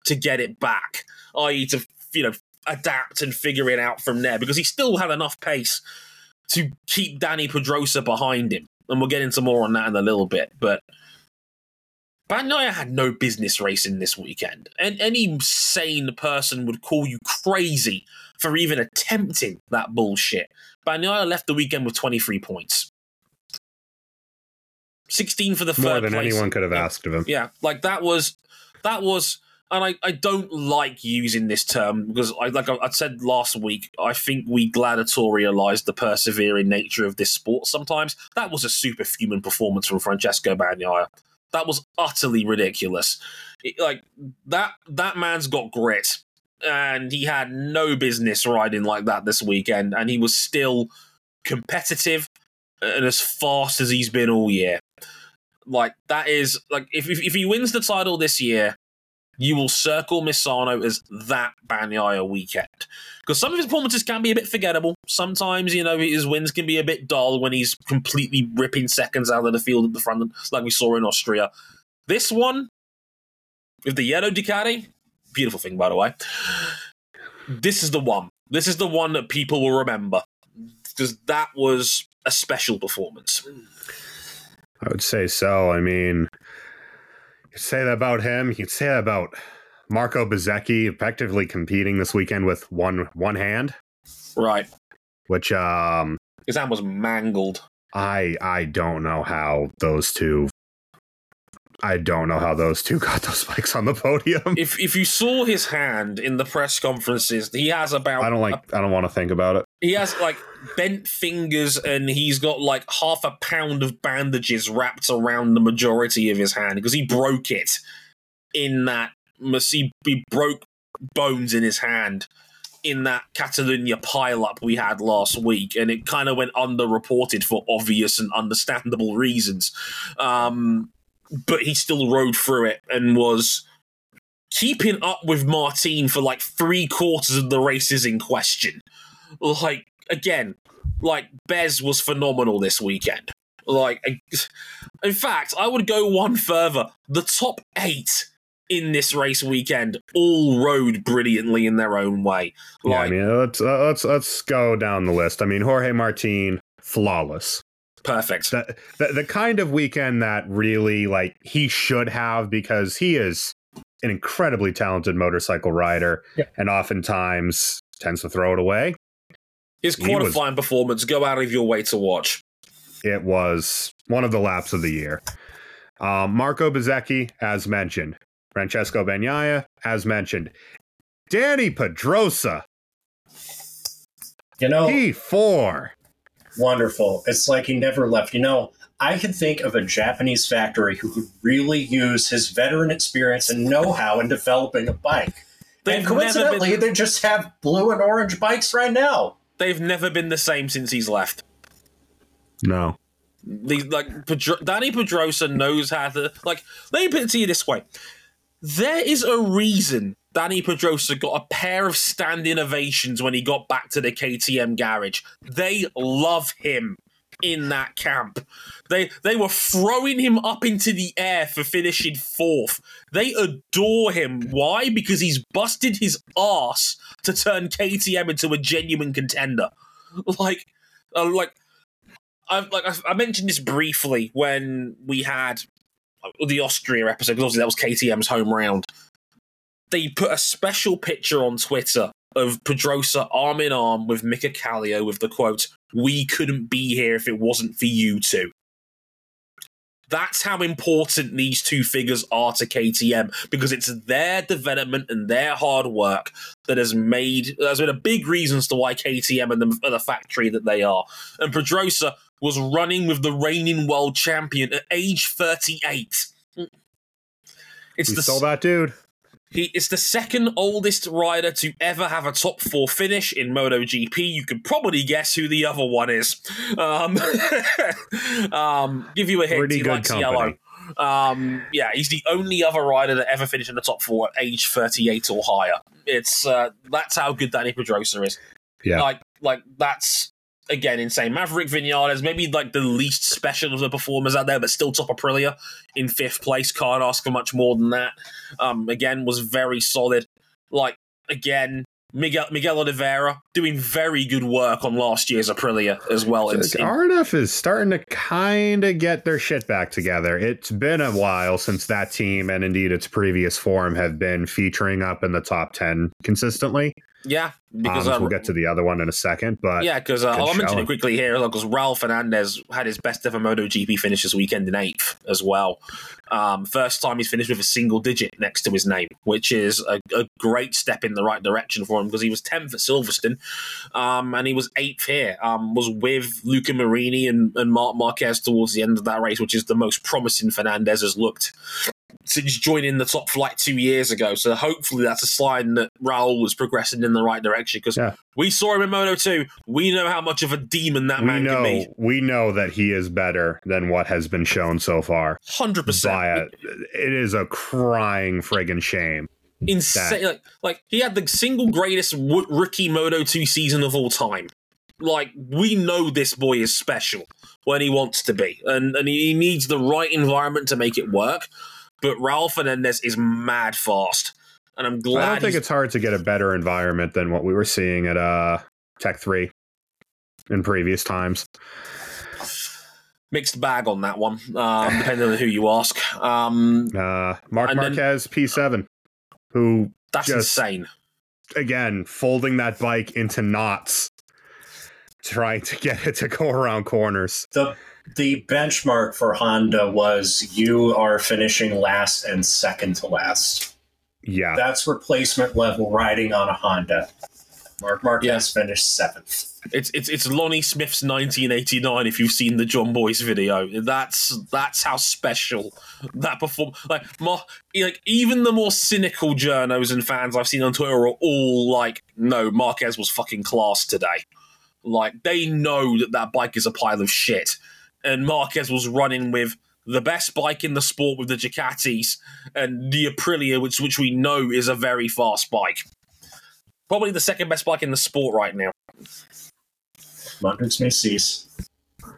to get it back, i.e., to you know adapt and figure it out from there because he still had enough pace to keep Dani Pedrosa behind him. And we'll get into more on that in a little bit. But Bagnaia had no business racing this weekend. And any sane person would call you crazy for even attempting that bullshit. Bagnaia left the weekend with 23 points. 16 for the More third than place. anyone could have yeah. asked of him. Yeah, like that was that was and I, I don't like using this term because I like I, I said last week, I think we gladiatorialized the persevering nature of this sport sometimes. That was a superhuman performance from Francesco Bagnaia. That was utterly ridiculous. It, like that that man's got grit and he had no business riding like that this weekend and he was still competitive and as fast as he's been all year. Like that is like if if, if he wins the title this year, you will circle Misano as that Bagnaia weekend. Because some of his performances can be a bit forgettable. Sometimes, you know, his wins can be a bit dull when he's completely ripping seconds out of the field at the front, like we saw in Austria. This one, with the yellow Ducati, beautiful thing, by the way. This is the one. This is the one that people will remember. Because that was a special performance. I would say so. I mean, say that about him. You could say that about Marco Bezzecchi effectively competing this weekend with one one hand. Right. Which um his hand was mangled. I I don't know how those two I don't know how those two got those bikes on the podium. If if you saw his hand in the press conferences, he has about I don't like I don't want to think about it. He has like bent fingers and he's got like half a pound of bandages wrapped around the majority of his hand because he broke it in that he, he broke bones in his hand in that Catalunya pileup we had last week, and it kind of went underreported for obvious and understandable reasons. Um, but he still rode through it and was keeping up with Martin for like three quarters of the races in question. Like again, like Bez was phenomenal this weekend. Like, in fact, I would go one further. The top eight in this race weekend all rode brilliantly in their own way. Like, yeah, I mean, let's uh, let's let's go down the list. I mean, Jorge Martin, flawless, perfect. The, the the kind of weekend that really like he should have because he is an incredibly talented motorcycle rider, yeah. and oftentimes tends to throw it away. His qualifying was, performance, go out of your way to watch. It was one of the laps of the year. Um, Marco Bezzecchi, as mentioned. Francesco Bagnaia, as mentioned. Dani Pedrosa. You know, P4. Wonderful. It's like he never left. You know, I can think of a Japanese factory who could really use his veteran experience and know-how in developing a bike. They've and coincidentally, been- they just have blue and orange bikes right now. They've never been the same since he's left. No. These like Pedro- Dani Pedrosa knows how to like. Let me put it to you this way: there is a reason Dani Pedrosa got a pair of standing ovations when he got back to the KTM garage. They love him in that camp. They they were throwing him up into the air for finishing fourth. They adore him. Why? Because he's busted his ass to turn KTM into a genuine contender. Like, uh, like I like I, mentioned this briefly when we had the Austria episode because obviously that was KTM's home round. They put a special picture on Twitter of Pedrosa arm in arm with Mika Kallio with the quote, "We couldn't be here if it wasn't for you two. That's how important these two figures are to KTM because it's their development and their hard work that has made has been a big reason as to why KTM and the, the factory that they are. And Pedrosa was running with the reigning world champion at age 38. It's He's the still that dude. he is the second oldest rider to ever have a top four finish in MotoGP. You could probably guess who the other one is. Um, um, give you a hint. Pretty he good likes company. yellow. Um, yeah, he's the only other rider that ever finished in the top four at age 38 or higher. It's uh, that's how good Dani Pedrosa is. Yeah. like like that's again insane. Maverick Vinales, maybe like the least special of the performers out there, but still top Aprilia in fifth place. Can't ask for much more than that. Um, again, was very solid. Like again, Miguel Miguel Oliveira doing very good work on last year's Aprilia as well. in- RNF is starting to kind of get their shit back together. It's been a while since that team and indeed its previous form have been featuring up in the top 10 consistently. Yeah, because um, uh, we'll get to the other one in a second, but Yeah, because uh, I'll mention it quickly here. Because Raul Fernandez had his best ever MotoGP finish this weekend in eighth as well. Um, first time he's finished with a single digit next to his name, which is a, a great step in the right direction for him because he was tenth at Silverstone, um, and he was eighth here. Um, was with Luca Marini and, and Marc Marquez towards the end of that race, which is the most promising Fernandez has looked since joining the top flight two years ago. So hopefully that's a sign that Raul was progressing in the right direction because Yeah. we saw him in Moto 2. We know how much of a demon that we man can be. know we know that he is better than what has been shown so far. 100%. By a, it is a crying friggin' shame. Insane. Like, like, he had the single greatest w- rookie Moto 2 season of all time. Like, we know this boy is special when he wants to be. And, and he needs the right environment to make it work. But Raul Fernandez is mad fast. And I'm glad I don't think it's hard to get a better environment than what we were seeing at uh Tech 3 in previous times. mixed bag on that one, um, depending on who you ask. Um, Uh Marc And then- Marquez P7 who that's Just- insane. again folding that bike into knots trying to get it to go around corners. The the benchmark for Honda was you are finishing last and second to last. Yeah. That's replacement level riding on a Honda. Marc Marquez Yeah. finished seventh. It's it's it's Lonnie Smith's 1989. If you've seen the Jon Bois video, that's that's how special that perform. Like more, like even the more cynical journos and fans I've seen on Twitter are all like, "No, Marquez was fucking class today." Like they know that that bike is a pile of shit, and Marquez was running with the best bike in the sport with the Ducatis and the Aprilia, which which we know is a very fast bike. Probably the second best bike in the sport right now. Wonders may cease.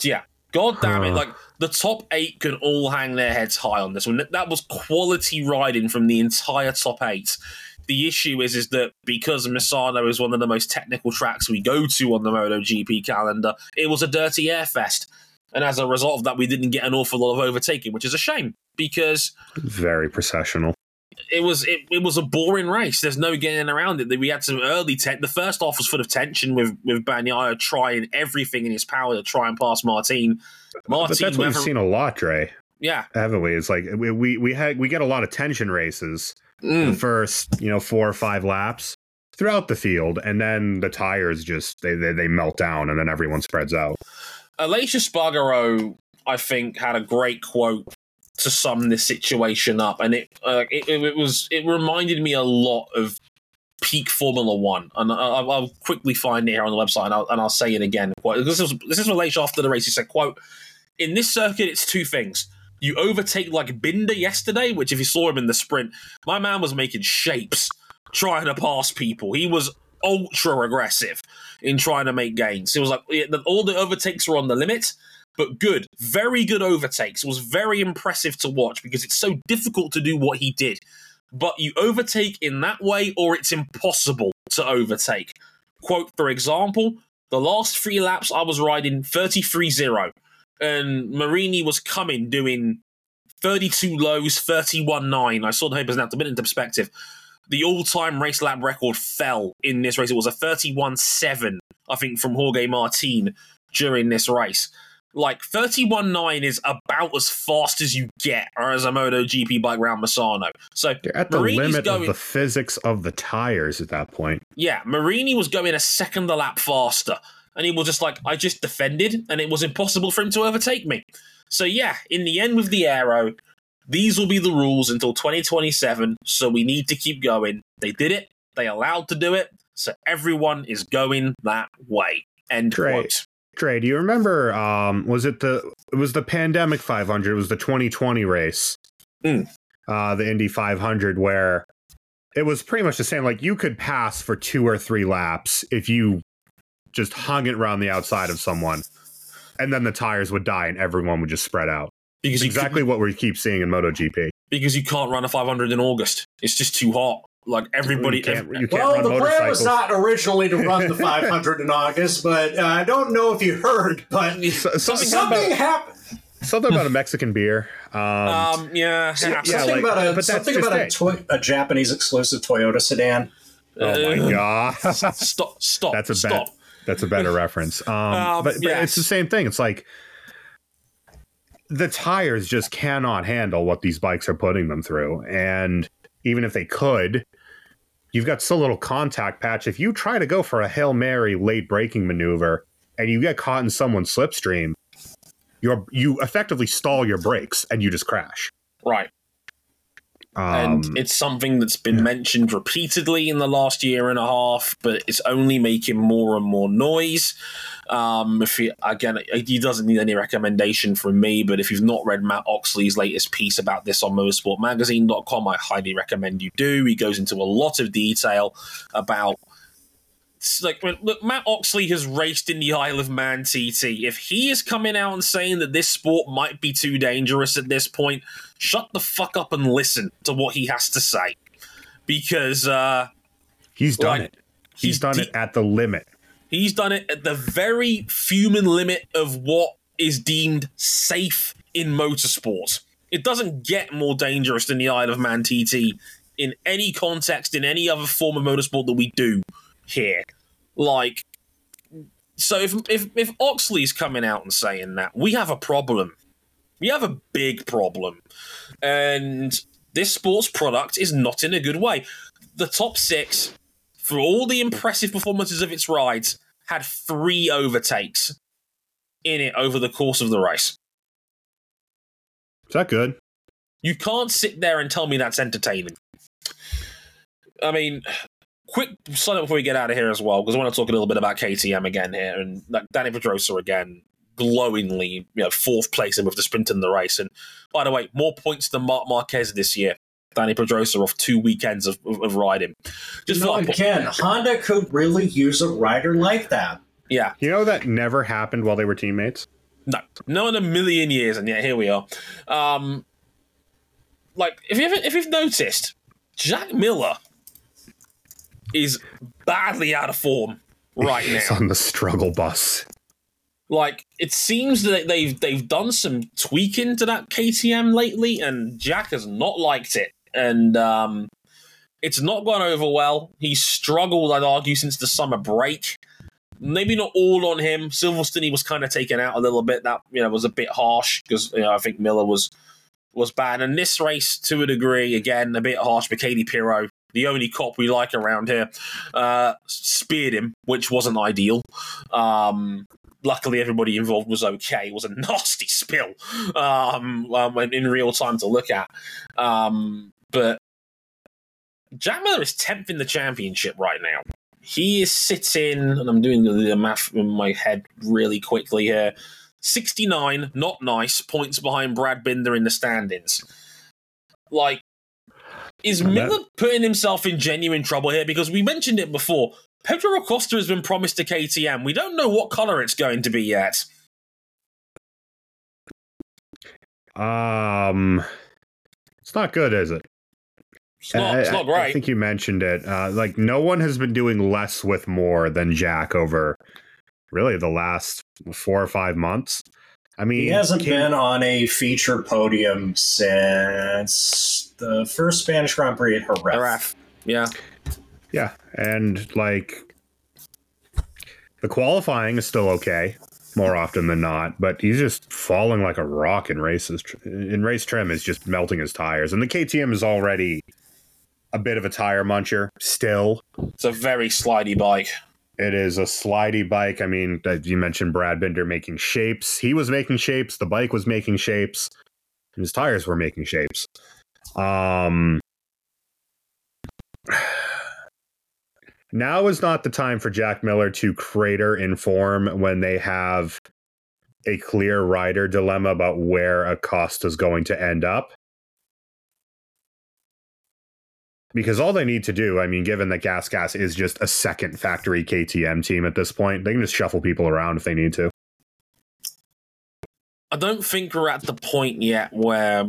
Yeah. God damn it. Like, the top eight can all hang their heads high on this one. That was quality riding from the entire top eight. The issue is, is that because Misano is one of the most technical tracks we go to on the MotoGP calendar, it was a dirty air fest. And as a result of that, we didn't get an awful lot of overtaking, which is a shame because Very processional. it was it, it was a boring race. There's no getting around it. We had some early tech. The first half was full of tension with with Bagnaia trying everything in his power to try and pass Martin. Martin, but that's what we've seen a lot, Dre. yeah, Haven't we? It's like we we we had we get a lot of tension races the Mm. first, you know, four or five laps throughout the field, and then the tires just they they, they melt down, and then everyone spreads out. Aleix Espargaro I think, had a great quote to sum this situation up, and it uh, it, it was it reminded me a lot of peak Formula One, and I'll, I'll quickly find it here on the website, and I'll, and I'll say it again. Quote, this is this is relation after the race. He said, "quote In this circuit, it's two things." You overtake like Binder yesterday, which if you saw him in the sprint, my man was making shapes trying to pass people. He was ultra aggressive in trying to make gains. It was like all the overtakes were on the limit, but good, very good overtakes. It was very impressive to watch because it's so difficult to do what he did. But you overtake in that way, or it's impossible to overtake. Quote, for example, the last three laps I was riding 33 0, and Marini was coming doing 32 lows, 31 9. I saw the papers now to put into perspective the all-time race lap record fell in this race. It was a 31-7, I think, from Jorge Martin during this race. Like 31 9 is about as fast as you get as a MotoGP bike around Misano. So You're at the Marini's limit going, of the physics of the tires at that point. Yeah, Marini was going a second a lap faster. And he was just like, I just defended, and it was impossible for him to overtake me. So yeah, in the end with the aero, these will be the rules until 2027, so we need to keep going. They did it, they allowed to do it, so everyone is going that way. End Great. quote. Trey, do you remember? Um, was it the it was the pandemic 500? It was the 2020 race, mm. uh, the Indy 500, where it was pretty much the same. Like you could pass for two or three laps if you just hung it around the outside of someone, and then the tires would die and everyone would just spread out. Because exactly what we keep seeing in MotoGP. Because you can't run a 500 in August. It's just too hot. Like everybody. You can't, you can't well, the plan was not originally to run the 500 in August, but uh, I don't know if you heard, but so, something, something happened. Something about a Mexican beer. Um, um yeah, yeah, something like, about a but something about a, toy, a, Japanese exclusive Toyota sedan. Oh my uh, god! stop! Stop! That's a stop. That's a better reference. Um, um but, but yes. it's the same thing. It's like the tires just cannot handle what these bikes are putting them through. And even if they could, you've got so little contact patch. If you try to go for a Hail Mary late braking maneuver and you get caught in someone's slipstream, you're you effectively stall your brakes and you just crash. Right. Um, and it's something that's been yeah. mentioned repeatedly in the last year and a half, but it's only making more and more noise. Um, if he, again, he doesn't need any recommendation from me, but if you've not read Matt Oxley's latest piece about this on motorsportmagazine.com, I highly recommend you do. He goes into a lot of detail about like look, Matt Oxley has raced in the Isle of Man TT. If he is coming out and saying that this sport might be too dangerous at this point, shut the fuck up and listen to what he has to say, because uh, he's done like, it. He's, he's done de- it at the limit. He's done it at the very human limit of what is deemed safe in motorsport. It doesn't get more dangerous than the Isle of Man TT in any context, in any other form of motorsport that we do here. Like, so if if if Oxley's coming out and saying that, we have a problem. We have a big problem, and this sports product is not in a good way. The top six for all the impressive performances of its rides, had three overtakes in it over the course of the race. Is that good? You can't sit there and tell me that's entertaining. I mean, quick sign up before we get out of here as well, because I want to talk a little bit about KTM again here and like Dani Pedrosa again, glowingly, you know, fourth place with the sprint in the race. And by the way, more points than Marc Marquez this year. Dani Pedrosa off two weekends of, of, of riding. Just you know, again, Honda could really use a rider like that. Yeah. You know that never happened while they were teammates? No. No in a million years, and yet here we are. Um, like, if you've, if you've noticed, Jack Miller is badly out of form right He's now. on the struggle bus. Like it seems that they've they've done some tweaking to that KTM lately, and Jack has not liked it and um, it's not gone over well. He's struggled, I'd argue, since the summer break. Maybe not all on him. Silverstone he was kind of taken out a little bit. That you know was a bit harsh because you know I think Miller was was bad. And this race, to a degree, again a bit harsh. But Katie Pirro, the only cop we like around here, uh, speared him, which wasn't ideal. Um, luckily everybody involved was okay. It was a nasty spill um, um, in real time to look at. Um, but Jack Miller is 10th in the championship right now. He is sitting, and I'm doing the math in my head really quickly here 69, not nice, points behind Brad Binder in the standings. Like, is Miller putting himself in genuine trouble here? Because we mentioned it before. Pedro Acosta has been promised to KTM. We don't know what color it's going to be yet. Um, it's not good, is it? It's not, it's not great. I, I think you mentioned it. Uh, like no one has been doing less with more than Jack over really the last four or five months. I mean, he hasn't can, been on a feature podium since the first Spanish Grand Prix at Jerez. Jerez. Yeah. Yeah. And like the qualifying is still okay more often than not, but he's just falling like a rock in races. In race trim is just melting his tires. And the KTM is already a bit of a tire muncher still. It's a very slidey bike. It is a slidey bike. I mean, you mentioned Brad Binder making shapes. He was making shapes. The bike was making shapes. His tires were making shapes. Um, now is not the time for Jack Miller to crater in form when they have a clear rider dilemma about where Acosta is going to end up. Because all they need to do, I mean, given that Gas Gas is just a second factory KTM team at this point, they can just shuffle people around if they need to. I don't think we're at the point yet where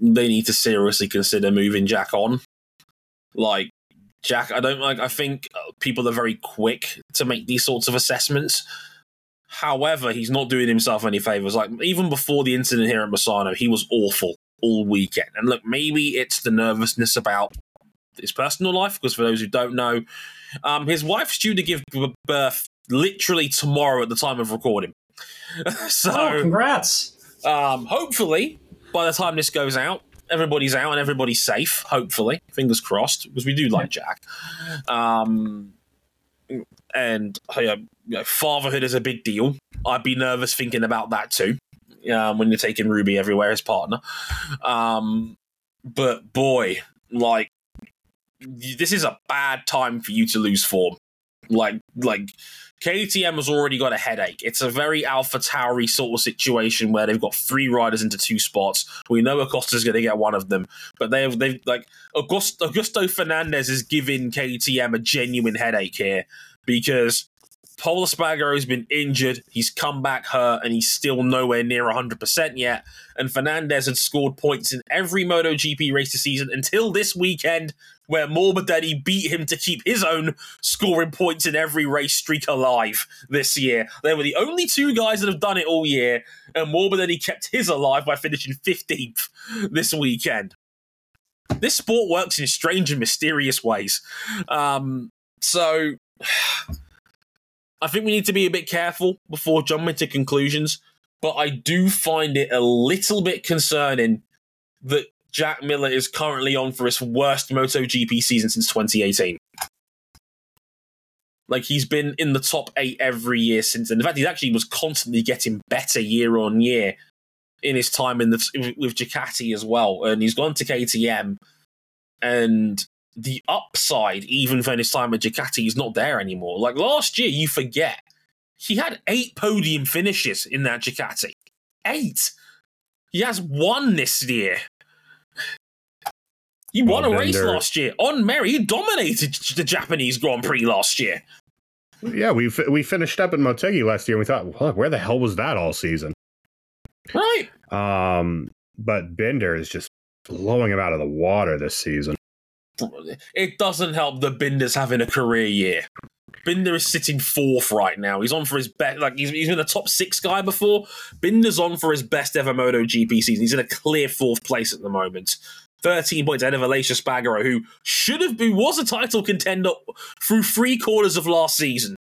they need to seriously consider moving Jack on. Like Jack, I don't like. I think uh, people are very quick to make these sorts of assessments. However, he's not doing himself any favors. Like even before the incident here at Misano, he was awful all weekend. And look, maybe it's the nervousness about his personal life, because for those who don't know, um, his wife's due to give birth literally tomorrow at the time of recording. so, oh, congrats! Um, hopefully, by the time this goes out, everybody's out and everybody's safe. Hopefully, fingers crossed, because we do like Jack. Um, and you know, fatherhood is a big deal. I'd be nervous thinking about that too. Um, when you're taking Ruby everywhere as partner. Um, but boy, like this is a bad time for you to lose form. Like, like KTM has already got a headache. It's a very Alpha Tauri sort of situation where they've got three riders into two spots. We know Acosta's going to get one of them, but they've they've like Augusto, Augusto Fernandez is giving KTM a genuine headache here because Pol Espargaro has been injured. He's come back hurt, and he's still nowhere near 100% yet. And Fernandez had scored points in every MotoGP race this season until this weekend, where Morbidelli beat him to keep his own scoring points in every race streak alive this year. They were the only two guys that have done it all year, and Morbidelli kept his alive by finishing 15th this weekend. This sport works in strange and mysterious ways. Um, so. I think we need to be a bit careful before jumping to conclusions, but I do find it a little bit concerning that Jack Miller is currently on for his worst MotoGP season since 2018. Like he's been in the top eight every year since, and in fact, he actually was constantly getting better year on year in his time in the with Ducati as well. And he's gone to KTM, and the upside, even for his time at Ducati, is not there anymore. Like last year, you forget he had eight podium finishes in that Ducati. Eight. He has one this year. He won well, a race last year on Mary. He dominated the Japanese Grand Prix last year. Yeah, we we finished up in Motegi last year. and We thought, well, where the hell was that all season? Right. Um, but Binder is just blowing him out of the water this season it doesn't help that Binder's having a career year. Binder is sitting fourth right now. He's on for his best. Like he's, he's been a top six guy before. Binder's on for his best ever MotoGP season. He's in a clear fourth place at the moment. 13 points ahead of Aleix Espargaro, who should have been was a title contender through three quarters of last season.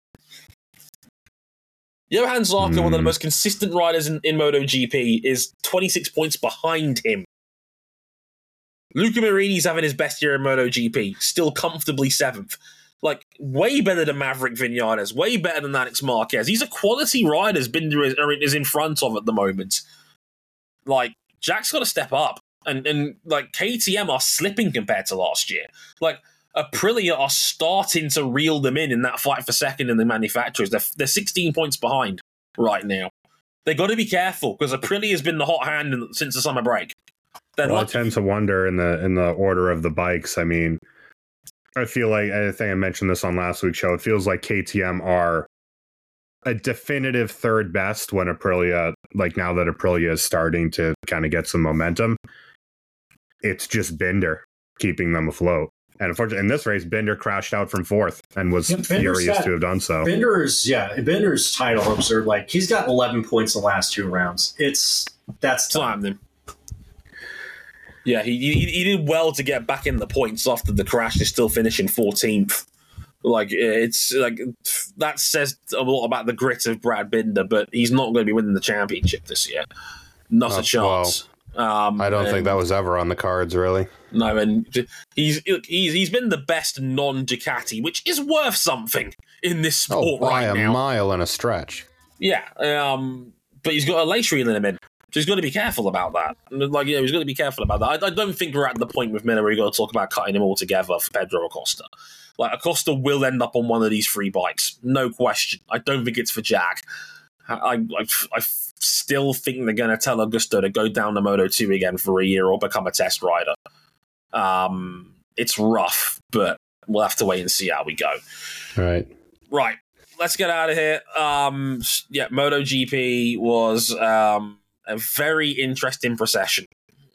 Johann Zarco, mm. one of the hmm. most consistent riders in, in MotoGP, is 26 points behind him. Luca Marini's having his best year in MotoGP, still comfortably seventh. Like way better than Maverick Vinales, way better than Alex Marquez. These are quality riders Binder is, is in front of at the moment. Like Jack's got to step up, and and like KTM are slipping compared to last year. Like Aprilia are starting to reel them in in that fight for second in the manufacturers. They're they're 16 points behind right now. They've got to be careful because Aprilia has been the hot hand since the summer break. Well, I tend to wonder in the in the order of the bikes. I mean, I feel like I think I mentioned this on last week's show. It feels like KTM are a definitive third best when Aprilia, like now that Aprilia is starting to kind of get some momentum. It's just Binder keeping them afloat. And unfortunately, in this race, Binder crashed out from fourth and was yeah, furious got, to have done so. Binder's, yeah, Binder's title hopes are like he's got 11 points the last two rounds. It's that's time. Then. Yeah, he, he, he did well to get back in the points after the crash. He's still finishing 14th. Like it's like that says a lot about the grit of Brad Binder, but he's not going to be winning the championship this year. Not a chance. Well, um, I don't think that was ever on the cards, really. No, and he's he's he's been the best non Ducati, which is worth something in this oh, sport oh, by right a mile and a stretch. Yeah, um, but he's got a lace reel in him in. So he's got to be careful about that. Like, you know, he's got to be careful about that. I, I don't think we're at the point with Miller where you got to talk about cutting him all together for Pedro Acosta. Like, Acosta will end up on one of these free bikes, no question. I don't think it's for Jack. I, I, I still think they're going to tell Augusto to go down to Moto 2 again for a year or become a test rider. Um, it's rough, but we'll have to wait and see how we go. Right. Right. Let's get out of here. Um, yeah, MotoGP was um, a very interesting procession.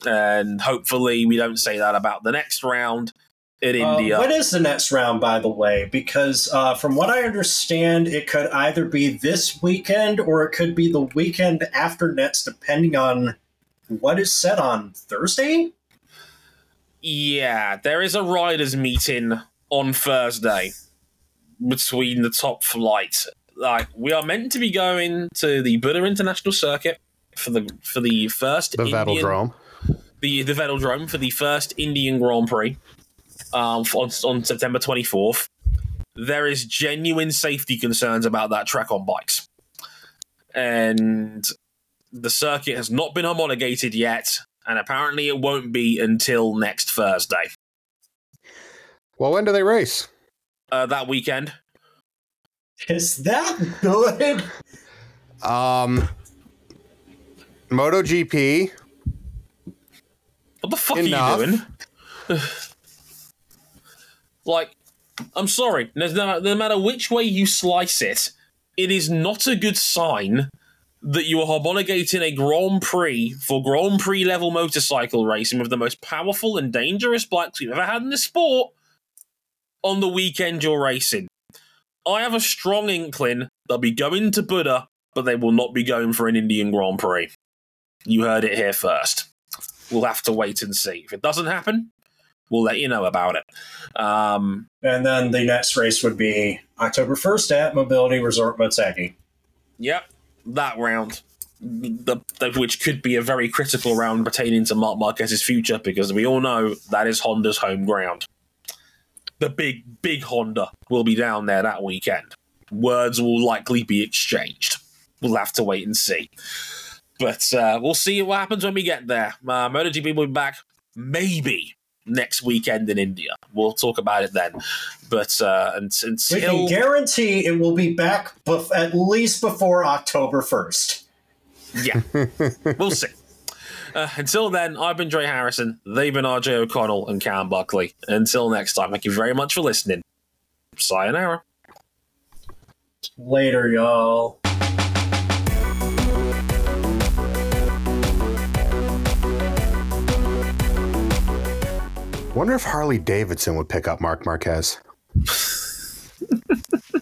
And hopefully, we don't say that about the next round in uh, India. What is the next round, by the way? Because uh, from what I understand, it could either be this weekend or it could be the weekend after next, depending on what is set on Thursday. Yeah, there is a riders' meeting on Thursday between the top flight. Like we are meant to be going to the Buddha International Circuit for the for the first the Indian, Velodrome. The the Velodrome for the first Indian Grand Prix um, on, on September 24th, there is genuine safety concerns about that track on bikes. And the circuit has not been homologated yet, and apparently it won't be until next Thursday. Well, when do they race? Uh, that weekend. Is that good? Um, MotoGP. What the fuck Enough. are you doing? Like, I'm sorry, no, no matter which way you slice it, it is not a good sign that you are homologating a Grand Prix for Grand Prix level motorcycle racing with the most powerful and dangerous bikes we've ever had in the sport on the weekend you're racing. I have a strong inkling they'll be going to Buddha, but they will not be going for an Indian Grand Prix. You heard it here first. We'll have to wait and see. If it doesn't happen, we'll let you know about it. Um, and then the next race would be October 1st at Mobility Resort Motegi. Yep, that round. The, the, which could be a very critical round pertaining to Marc Marquez's future because we all know that is Honda's home ground. The big, big Honda will be down there that weekend. Words will likely be exchanged. We'll have to wait and see. But uh, we'll see what happens when we get there. Uh, MotoGP will be back maybe next weekend in India. We'll talk about it then. But uh, until we can guarantee it will be back bef- at least before October first. Yeah, we'll see. Uh, until then, I've been Dre Harrison. They've been RJ O'Connell and Cam Buckley. Until next time, thank you very much for listening. Sayonara. Later, y'all. Wonder if Harley Davidson would pick up Marc Marquez.